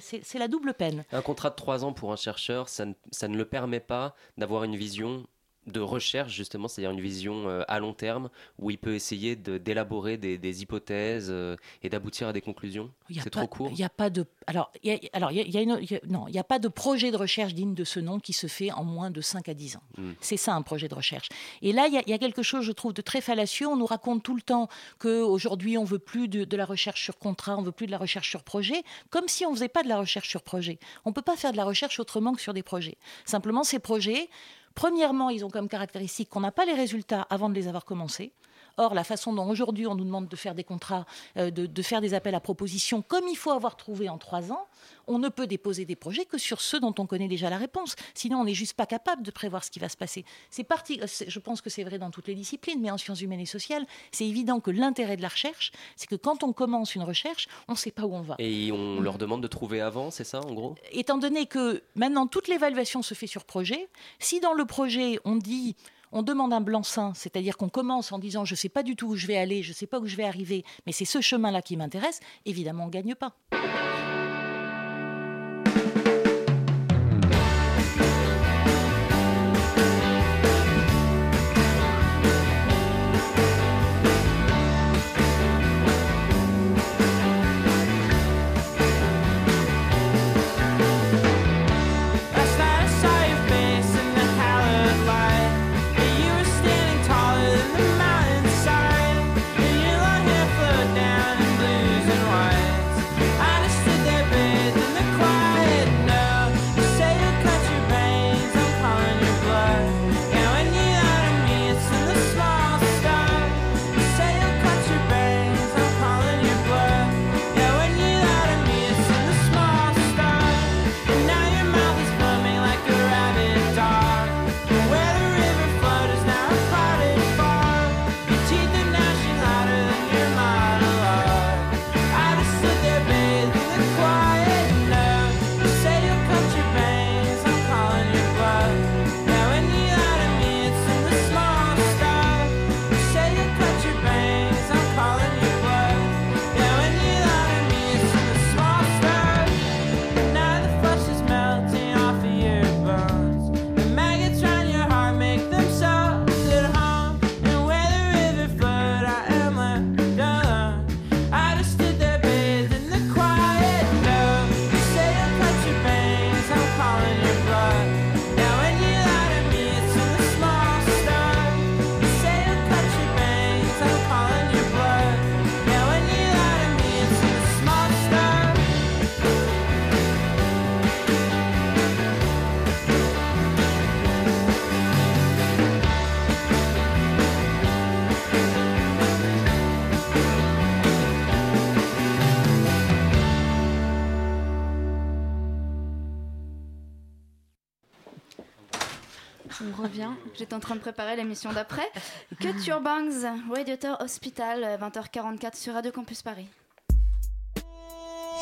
c'est la double peine. Un contrat de trois ans pour un chercheur, ça ne, le permet pas d'avoir une vision de recherche, justement, c'est-à-dire une vision euh, à long terme où il peut essayer d'élaborer des, des, hypothèses euh, et d'aboutir à des conclusions? C'est trop court? Il n'y a pas de. Alors, y a, alors y a une, non, il n'y a pas de projet de recherche digne de ce nom qui se fait en moins de 5 à 10 ans. Hmm. C'est ça un projet de recherche. Et là, il y, a quelque chose, je trouve, de très fallacieux. On nous raconte tout le temps qu'aujourd'hui, on veut plus de, de, la recherche sur contrat, on veut plus de la recherche sur projet, comme si on ne faisait pas de la recherche sur projet. On ne peut pas faire de la recherche autrement que sur des projets. Simplement, ces projets, Premièrement, ils ont comme caractéristique qu'on n'a pas les résultats avant de les avoir commencés. Or, la façon dont aujourd'hui on nous demande de faire des contrats, euh, de, faire des appels à propositions, comme il faut avoir trouvé en trois ans, on ne peut déposer des projets que sur ceux dont on connaît déjà la réponse. Sinon, on n'est juste pas capable de prévoir ce qui va se passer. C'est parti. Euh, je pense que c'est vrai dans toutes les disciplines, mais en sciences humaines et sociales, c'est évident que l'intérêt de la recherche, c'est que quand on commence une recherche, on ne sait pas où on va. Et on leur demande de trouver avant, c'est ça, en gros? Étant donné que maintenant toute l'évaluation se fait sur projet, si dans le projet on dit on demande un blanc-seing, c'est-à-dire qu'on commence en disant je ne sais pas du tout où je vais aller, je ne sais pas où je vais arriver, mais c'est ce chemin-là qui m'intéresse, évidemment on ne gagne pas. J'étais en train de préparer l'émission d'après. Culture Bangs, Radiator Hospital, 20h44 sur Radio Campus Paris.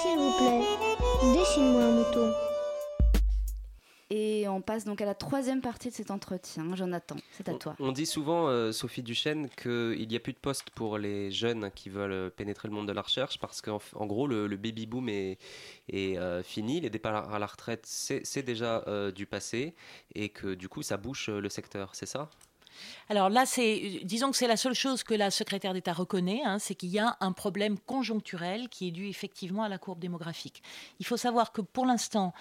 S'il vous plaît, dessine-moi un mouton. Et on passe donc à la troisième partie de cet entretien. Jonathan, c'est à toi. On dit souvent, euh, Sophie Duchesne, qu'il n'y a plus de poste pour les jeunes qui veulent pénétrer le monde de la recherche parce qu'en en gros, le, baby boom est, euh, fini, les départs à la retraite, c'est déjà euh, du passé et que du coup, ça bouche le secteur, c'est ça? Alors là, c'est, disons que c'est la seule chose que la secrétaire d'État reconnaît, hein, c'est qu'il y a un problème conjoncturel qui est dû effectivement à la courbe démographique. Il faut savoir que pour l'instant,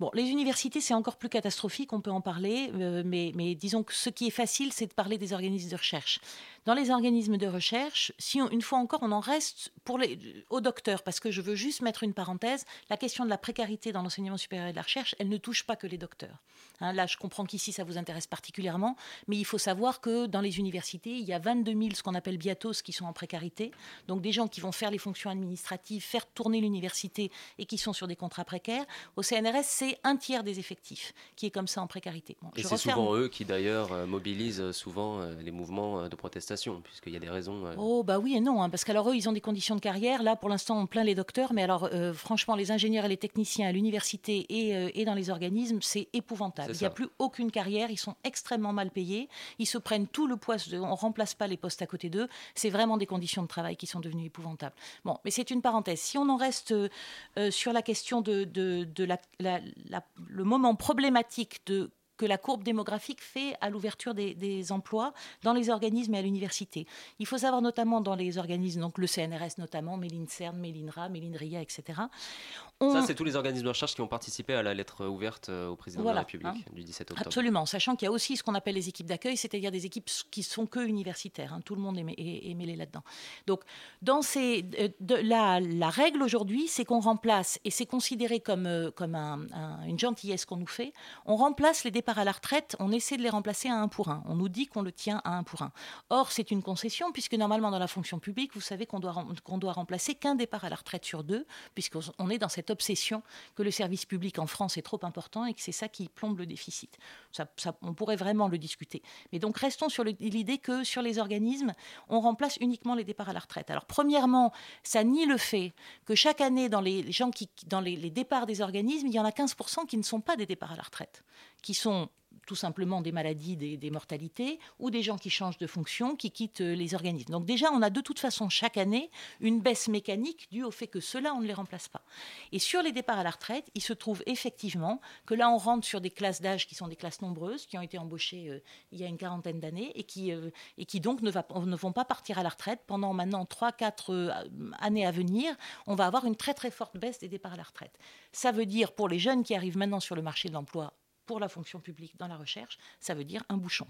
Bon, les universités, c'est encore plus catastrophique, on peut en parler, euh, mais, disons que ce qui est facile, c'est de parler des organismes de recherche. Dans les organismes de recherche, si une fois encore, on en reste pour les, aux docteurs, parce que je veux juste mettre une parenthèse, la question de la précarité dans l'enseignement supérieur et de la recherche, elle ne touche pas que les docteurs. Hein, là, je comprends qu'ici, ça vous intéresse particulièrement, mais il faut savoir que dans les universités, il y a 22 000, ce qu'on appelle biatos, qui sont en précarité. Donc des gens qui vont faire les fonctions administratives, faire tourner l'université et qui sont sur des contrats précaires. Au CNRS, c'est un tiers des effectifs qui est comme ça en précarité. et c'est souvent eux qui d'ailleurs euh, mobilisent euh, souvent euh, les mouvements de protestation, puisqu'il y a des raisons. Oh bah oui et non, hein, parce qu'alors eux, ils ont des conditions de carrière. Là, pour l'instant, on plaint les docteurs, mais alors franchement, les ingénieurs et les techniciens à l'université et, et dans les organismes, c'est épouvantable. Il n'y a plus aucune carrière, ils sont extrêmement mal payés, ils se prennent tout le poids, on ne remplace pas les postes à côté d'eux, c'est vraiment des conditions de travail qui sont devenues épouvantables. Bon, mais c'est une parenthèse. Si on en reste euh, sur la question de, de, la, le moment problématique de que la courbe démographique fait à l'ouverture des, emplois dans les organismes et à l'université. Il faut savoir notamment dans les organismes, donc le CNRS notamment, mais l'INSERM, mais l'INRA, mais l'INRIA, etc. Ça, c'est tous les organismes de recherche qui ont participé à la lettre ouverte euh, au président de la République hein. du 17 octobre. Absolument, sachant qu'il y a aussi ce qu'on appelle les équipes d'accueil, c'est-à-dire des équipes qui sont que universitaires. Hein. Tout le monde est, mêlé là-dedans. Donc, dans ces, euh, de, la, la, règle aujourd'hui, c'est qu'on remplace, et c'est considéré comme, euh, comme une gentillesse qu'on nous fait, on remplace les départs à la retraite, on essaie de les remplacer à un pour un. On nous dit qu'on le tient à un pour un. Or, c'est une concession, puisque normalement, dans la fonction publique, vous savez qu'on doit, doit remplacer qu'un départ à la retraite sur deux, puisqu'on est dans cette obsession que le service public en France est trop important et que c'est ça qui plombe le déficit. On pourrait vraiment le discuter. Mais donc, restons sur l'idée que sur les organismes, on remplace uniquement les départs à la retraite. Alors, premièrement, ça nie le fait que chaque année, dans les gens qui, dans les départs des organismes, il y en a 15% qui ne sont pas des départs à la retraite, qui sont tout simplement des maladies, des, mortalités, ou des gens qui changent de fonction, qui quittent euh, les organismes. Donc déjà, on a de toute façon chaque année une baisse mécanique due au fait que ceux-là, on ne les remplace pas. Et sur les départs à la retraite, il se trouve effectivement que là, on rentre sur des classes d'âge qui sont des classes nombreuses, qui ont été embauchées euh, il y a une quarantaine d'années, et, qui euh, et qui donc ne, vont pas partir à la retraite pendant maintenant 3-4 années à venir. On va avoir une très très forte baisse des départs à la retraite. Ça veut dire pour les jeunes qui arrivent maintenant sur le marché de l'emploi pour la fonction publique dans la recherche, ça veut dire un bouchon.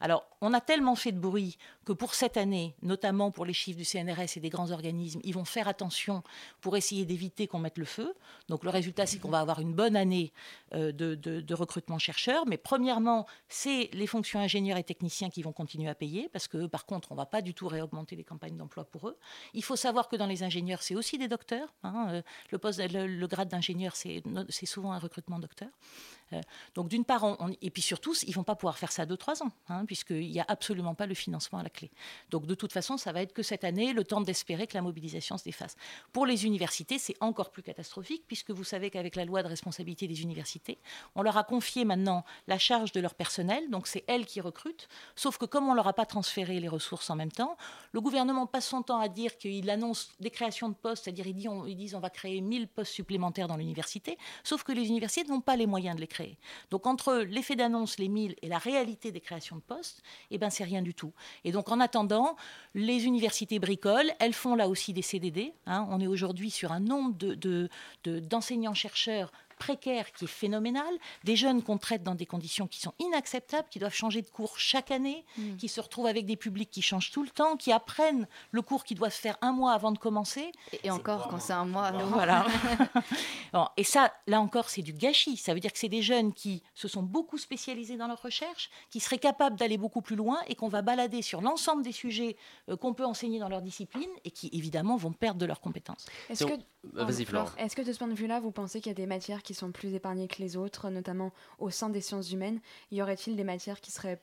Alors, on a tellement fait de bruit que pour cette année, notamment pour les chiffres du CNRS et des grands organismes, ils vont faire attention pour essayer d'éviter qu'on mette le feu. Donc, le résultat, c'est qu'on va avoir une bonne année euh, de, recrutement chercheurs. Mais premièrement, c'est les fonctions ingénieurs et techniciens qui vont continuer à payer, parce que par contre, on ne va pas du tout réaugmenter les campagnes d'emploi pour eux. Il faut savoir que dans les ingénieurs, c'est aussi des docteurs. Hein, euh, le, poste, le grade d'ingénieur, c'est souvent un recrutement docteur. Euh, donc d'une part, et puis surtout, ils vont pas pouvoir faire ça deux trois ans, hein, puisqu'il n'y a absolument pas le financement à la clé. Donc de toute façon, ça va être que cette année, le temps d'espérer que la mobilisation se défasse. Pour les universités, c'est encore plus catastrophique, puisque vous savez qu'avec la loi de responsabilité des universités, on leur a confié maintenant la charge de leur personnel, donc c'est elles qui recrutent, sauf que comme on leur a pas transféré les ressources en même temps, le gouvernement passe son temps à dire qu'il annonce des créations de postes, c'est-à-dire ils, ils disent on va créer 1000 postes supplémentaires dans l'université, sauf que les universités n'ont pas les moyens de les créer donc entre l'effet d'annonce, les 1000 et la réalité des créations de postes, eh ben c'est rien du tout. Et donc en attendant, les universités bricolent, elles font là aussi des CDD. Hein. On est aujourd'hui sur un nombre d'enseignants-chercheurs précaire qui est phénoménal, des jeunes qu'on traite dans des conditions qui sont inacceptables, qui doivent changer de cours chaque année, mm. qui se retrouvent avec des publics qui changent tout le temps, qui apprennent le cours qui doit se faire un mois avant de commencer. Et, encore, quand c'est un mois. Voilà. <laughs> <laughs> et ça, là encore, c'est du gâchis. Ça veut dire que c'est des jeunes qui se sont beaucoup spécialisés dans leur recherche, qui seraient capables d'aller beaucoup plus loin et qu'on va balader sur l'ensemble des sujets euh, qu'on peut enseigner dans leur discipline et qui, évidemment, vont perdre de leurs compétences. Est-ce que, Est-ce que de ce point de vue-là, vous pensez qu'il y a des matières qui sont plus épargnées que les autres, notamment au sein des sciences humaines? Y aurait-il des matières qui seraient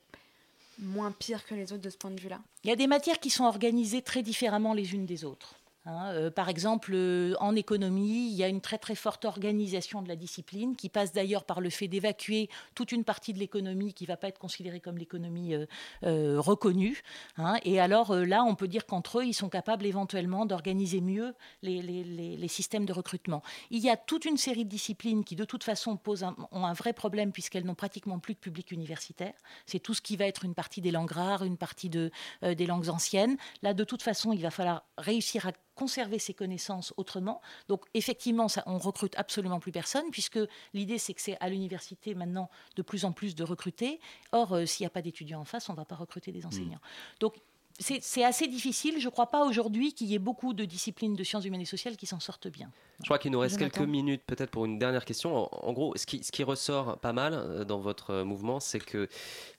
moins pires que les autres de ce point de vue-là? Il y a des matières qui sont organisées très différemment les unes des autres. Hein, euh, par exemple, euh, en économie, il y a une très très forte organisation de la discipline qui passe d'ailleurs par le fait d'évacuer toute une partie de l'économie qui ne va pas être considérée comme l'économie euh, reconnue. Hein. et alors là, on peut dire qu'entre eux, ils sont capables éventuellement d'organiser mieux les, systèmes de recrutement. Il y a toute une série de disciplines qui de toute façon posent ont un vrai problème puisqu'elles n'ont pratiquement plus de public universitaire. C'est tout ce qui va être une partie des langues rares, une partie de, des langues anciennes. Là, de toute façon, il va falloir réussir à conserver ses connaissances autrement. Donc effectivement, ça, on recrute absolument plus personne, puisque l'idée c'est que c'est à l'université maintenant de plus en plus de recruter. Or, euh, s'il n'y a pas d'étudiants en face, on ne va pas recruter des enseignants. Mmh. Donc c'est assez difficile. Je ne crois pas aujourd'hui qu'il y ait beaucoup de disciplines de sciences humaines et sociales qui s'en sortent bien. Je crois qu'il nous reste quelques minutes peut-être pour une dernière question. En, gros, ce qui, ce qui, ressort pas mal euh, dans votre euh, mouvement, c'est que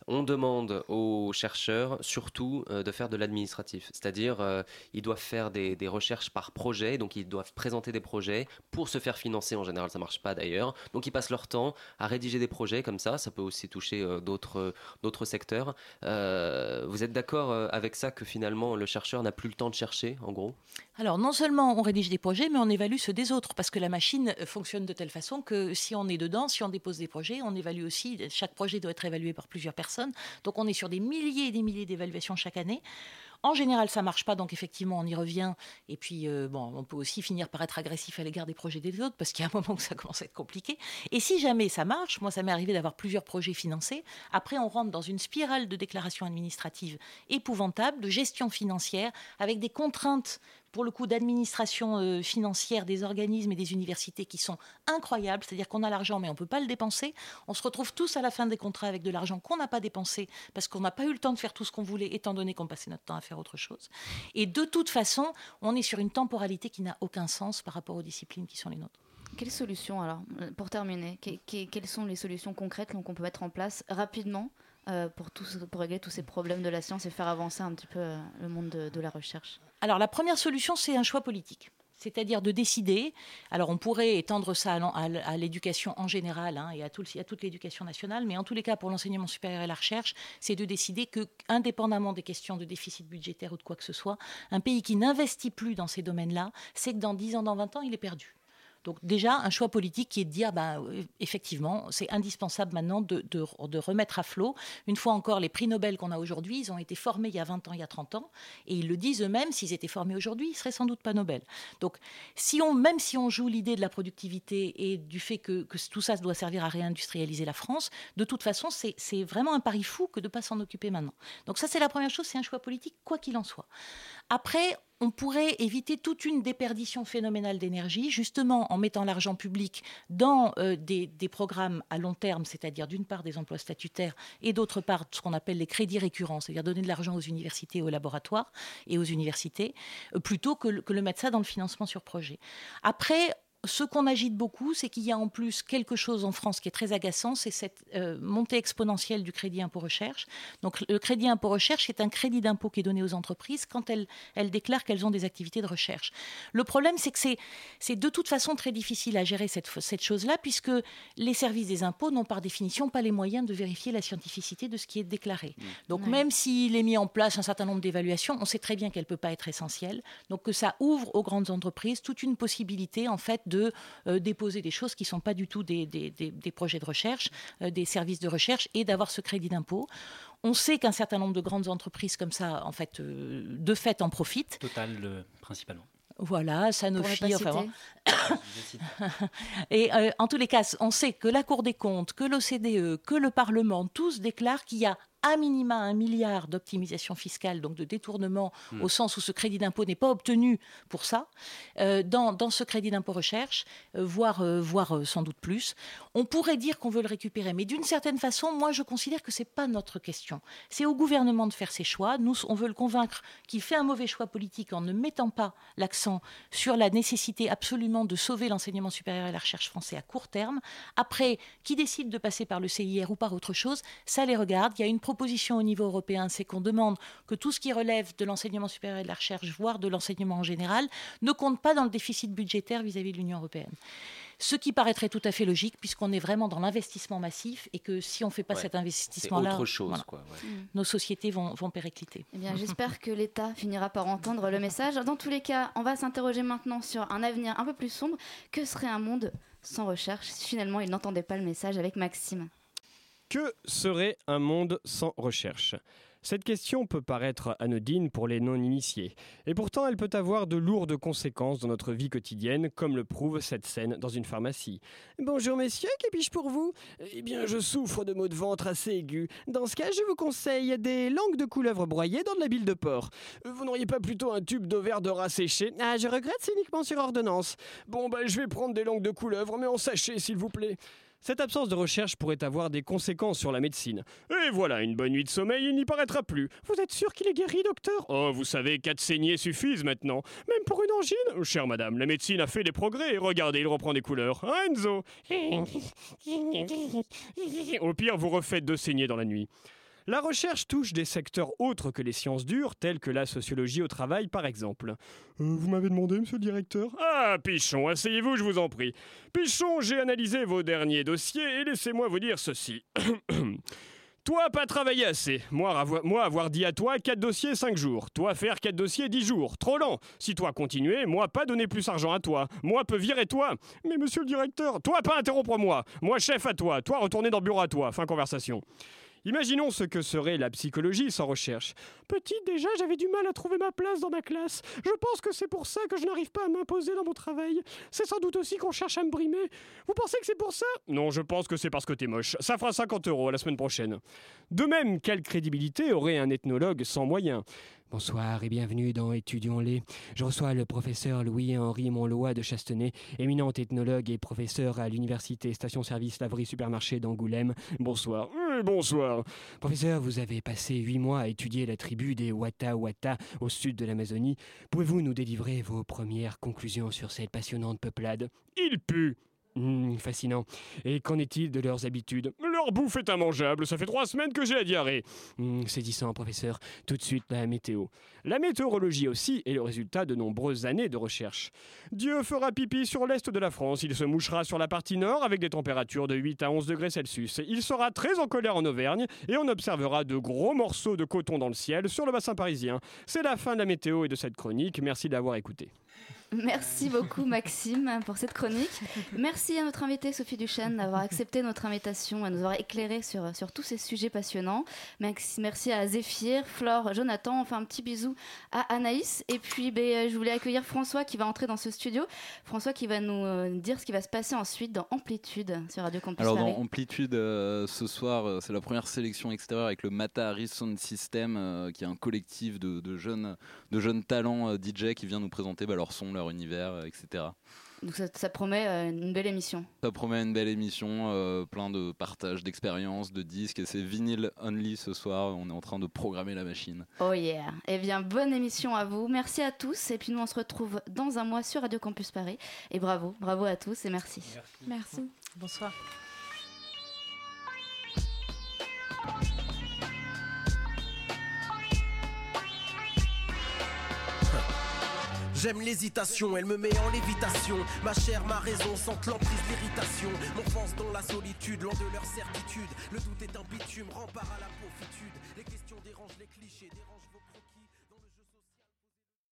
on demande aux chercheurs surtout euh, de faire de l'administratif, c'est-à-dire euh, ils doivent faire des, recherches par projet, donc ils doivent présenter des projets pour se faire financer. En général, ça marche pas d'ailleurs, donc ils passent leur temps à rédiger des projets comme ça. Ça peut aussi toucher euh, d'autres d'autres secteurs. vous êtes d'accord avec ça que finalement le chercheur n'a plus le temps de chercher, en gros? Alors non seulement on rédige des projets, mais on évalue ceux des parce que la machine fonctionne de telle façon que si on est dedans, si on dépose des projets, on évalue aussi. Chaque projet doit être évalué par plusieurs personnes donc on est sur des milliers et des milliers d'évaluations chaque année. En général, ça marche pas, donc effectivement, on y revient. Et puis, euh, bon, on peut aussi finir par être agressif à l'égard des projets des autres, parce qu'il y a un <laughs> moment où ça commence à être compliqué. Et si jamais ça marche, moi, ça m'est arrivé d'avoir plusieurs projets financés. Après, on rentre dans une spirale de déclaration administrative épouvantable, de gestion financière, avec des contraintes pour le coup d'administration euh, financière des organismes et des universités qui sont incroyables, c'est-à-dire qu'on a l'argent mais on ne peut pas le dépenser. On se retrouve tous à la fin des contrats avec de l'argent qu'on n'a pas dépensé parce qu'on n'a pas eu le temps de faire tout ce qu'on voulait étant donné qu'on passait notre temps à faire autre chose. Et de toute façon, on est sur une temporalité qui n'a aucun sens par rapport aux disciplines qui sont les nôtres. Quelles solutions alors, pour terminer, quelles sont les solutions concrètes qu'on peut mettre en place rapidement euh, pour, régler tous ces problèmes de la science et faire avancer un petit peu euh, le monde de, la recherche Alors la première solution, c'est un choix politique c'est-à-dire de décider. Alors on pourrait étendre ça à l'éducation en général hein, et à, à toute l'éducation nationale, mais en tous les cas pour l'enseignement supérieur et la recherche, c'est de décider que, indépendamment des questions de déficit budgétaire ou de quoi que ce soit, un pays qui n'investit plus dans ces domaines-là, c'est que dans 10 ans, dans 20 ans, il est perdu. Donc déjà, un choix politique qui est de dire, ben, effectivement, c'est indispensable maintenant de, de, remettre à flot. Une fois encore, les prix Nobel qu'on a aujourd'hui, ils ont été formés il y a 20 ans, il y a 30 ans, et ils le disent eux-mêmes, s'ils étaient formés aujourd'hui, ils seraient sans doute pas Nobel. Donc si on, même si on joue l'idée de la productivité et du fait que, que, tout ça doit servir à réindustrialiser la France, de toute façon, c'est vraiment un pari fou que de ne pas s'en occuper maintenant. Donc ça, c'est la première chose, c'est un choix politique, quoi qu'il en soit. Après, on pourrait éviter toute une déperdition phénoménale d'énergie, justement en mettant l'argent public dans euh, des, programmes à long terme, c'est-à-dire d'une part des emplois statutaires et d'autre part ce qu'on appelle les crédits récurrents, c'est-à-dire donner de l'argent aux universités, aux laboratoires et aux universités, euh, plutôt que, que le mettre ça dans le financement sur projet. Après, ce qu'on agite beaucoup, c'est qu'il y a en plus quelque chose en France qui est très agaçant, c'est cette euh, montée exponentielle du crédit impôt recherche. Donc le crédit impôt recherche est un crédit d'impôt qui est donné aux entreprises quand elles, elles déclarent qu'elles ont des activités de recherche. Le problème, c'est que c'est de toute façon très difficile à gérer cette, cette chose-là, puisque les services des impôts n'ont par définition pas les moyens de vérifier la scientificité de ce qui est déclaré. Mmh. Donc même s'il est mis en place un certain nombre d'évaluations, on sait très bien qu'elle ne peut pas être essentielle. Donc que ça ouvre aux grandes entreprises toute une possibilité en fait de euh, déposer des choses qui ne sont pas du tout des, projets de recherche, euh, des services de recherche, et d'avoir ce crédit d'impôt. On sait qu'un certain nombre de grandes entreprises comme ça, en fait, euh, de fait, en profitent. Total, principalement. Voilà, Sanofi, enfin <coughs> Et en tous les cas, on sait que la Cour des comptes, que l'OCDE, que le Parlement, tous déclarent qu'il y a à minima un milliard d'optimisation fiscale, donc de détournement, hmm. au sens où ce crédit d'impôt n'est pas obtenu pour ça, euh, dans, ce crédit d'impôt recherche, euh, voire, euh, voire sans doute plus. On pourrait dire qu'on veut le récupérer, mais d'une certaine façon, moi, je considère que ce n'est pas notre question. C'est au gouvernement de faire ses choix. Nous, on veut le convaincre qu'il fait un mauvais choix politique en ne mettant pas l'accent sur la nécessité absolument de sauver l'enseignement supérieur et la recherche français à court terme. Après, qui décide de passer par le CIR ou par autre chose, ça les regarde. Il y a une proposition au niveau européen, c'est qu'on demande que tout ce qui relève de l'enseignement supérieur et de la recherche, voire de l'enseignement en général, ne compte pas dans le déficit budgétaire vis-à-vis de l'Union européenne. Ce qui paraîtrait tout à fait logique, puisqu'on est vraiment dans l'investissement massif et que si on ne fait pas cet investissement-là, nos sociétés vont, vont péricliter. Eh bien, j'espère que l'État finira par entendre le message. Dans tous les cas, on va s'interroger maintenant sur un avenir un peu plus sombre. Que serait un monde sans recherche? Si finalement il n'entendait pas le message avec Maxime que serait un monde sans recherche? Cette question peut paraître anodine pour les non-initiés, et pourtant elle peut avoir de lourdes conséquences dans notre vie quotidienne, comme le prouve cette scène dans une pharmacie. Bonjour messieurs, que puis-je pour vous? Eh bien, je souffre de maux de ventre assez aigus. Dans ce cas, je vous conseille des langues de couleuvre broyées dans de la bile de porc. Vous n'auriez pas plutôt un tube d'ovaire de rat séché? Ah, je regrette, c'est uniquement sur ordonnance. Bon, bah, je vais prendre des langues de couleuvre, mais en sachet, s'il vous plaît. Cette absence de recherche pourrait avoir des conséquences sur la médecine. Et voilà, une bonne nuit de sommeil, il n'y paraîtra plus. Vous êtes sûr qu'il est guéri, docteur? Oh, vous savez, quatre saignées suffisent maintenant. Même pour une angine? Chère madame, la médecine a fait des progrès. Regardez, il reprend des couleurs. Hein, Enzo <laughs> Au pire, vous refaites deux saignées dans la nuit. La recherche touche des secteurs autres que les sciences dures, tels que la sociologie au travail par exemple. Euh, vous m'avez demandé, monsieur le directeur? Ah, Pichon, asseyez-vous, je vous en prie. Pichon, j'ai analysé vos derniers dossiers et laissez-moi vous dire ceci. <coughs> Toi, pas travailler assez. Moi avoir, dit à toi 4 dossiers 5 jours. Toi, faire 4 dossiers 10 jours. Trop lent. Si toi continuer, moi, pas donner plus argent à toi. Moi, peut virer toi. Mais monsieur le directeur, toi, pas interrompre moi. Moi, chef à toi. Toi, retourner dans le bureau à toi. Fin conversation. Imaginons ce que serait la psychologie sans recherche. Petite déjà, j'avais du mal à trouver ma place dans ma classe. Je pense que c'est pour ça que je n'arrive pas à m'imposer dans mon travail. C'est sans doute aussi qu'on cherche à me brimer. Vous pensez que c'est pour ça? Non, je pense que c'est parce que t'es moche. Ça fera 50 euros la semaine prochaine. De même, quelle crédibilité aurait un ethnologue sans moyens? Bonsoir et bienvenue dans Étudions-les. Je reçois le professeur Louis-Henri Monlois de Chastenay, éminent ethnologue et professeur à l'université station-service Laverie Supermarché d'Angoulême. Bonsoir. Bonsoir. Professeur, vous avez passé huit mois à étudier la tribu des Wata Wata au sud de l'Amazonie. Pouvez-vous nous délivrer vos premières conclusions sur cette passionnante peuplade? Il pue Hmm, fascinant. Et qu'en est-il de leurs habitudes? Bouffe est immangeable, ça fait trois semaines que j'ai la diarrhée. Hmm, Saisissant, professeur. Tout de suite, la météo. La météorologie aussi est le résultat de nombreuses années de recherche. Dieu fera pipi sur l'est de la France, il se mouchera sur la partie nord avec des températures de 8 à 11 degrés Celsius. Il sera très en colère en Auvergne et on observera de gros morceaux de coton dans le ciel sur le bassin parisien. C'est la fin de la météo et de cette chronique, merci d'avoir écouté. Merci beaucoup Maxime pour cette chronique. Merci à notre invitée Sophie Duchesne d'avoir accepté notre invitation, à nous avoir éclairé sur, sur tous ces sujets passionnants. Merci, merci à Zéphyr, Flore, Jonathan, enfin un petit bisou à Anaïs. Et puis ben, je voulais accueillir François qui va entrer dans ce studio. François qui va nous euh, dire ce qui va se passer ensuite dans Amplitude sur Radio Campus Alors Paris. dans Amplitude, euh, ce soir, euh, c'est la première sélection extérieure avec le Mata Sound System, euh, qui est un collectif de, de jeunes, de jeunes talents euh, DJ qui vient nous présenter bah, leur son, leur univers, euh, etc. Donc ça, ça promet euh, une belle émission. Ça promet une belle émission, euh, plein de partage d'expériences, de disques, et c'est vinyle only ce soir. On est en train de programmer la machine. Oh yeah. Eh bien, bonne émission à vous. Merci à tous. Et puis nous, on se retrouve dans un mois sur Radio Campus Paris. Et bravo, bravo à tous et merci. Merci. Bonsoir. J'aime l'hésitation, elle me met en lévitation. Ma chair, ma raison sentent l'emprise, l'irritation. M'enfonce dans la solitude, loin de leur certitude. Le doute est un bitume, rempart à la profitude. Les questions dérangent les clichés, dérangent.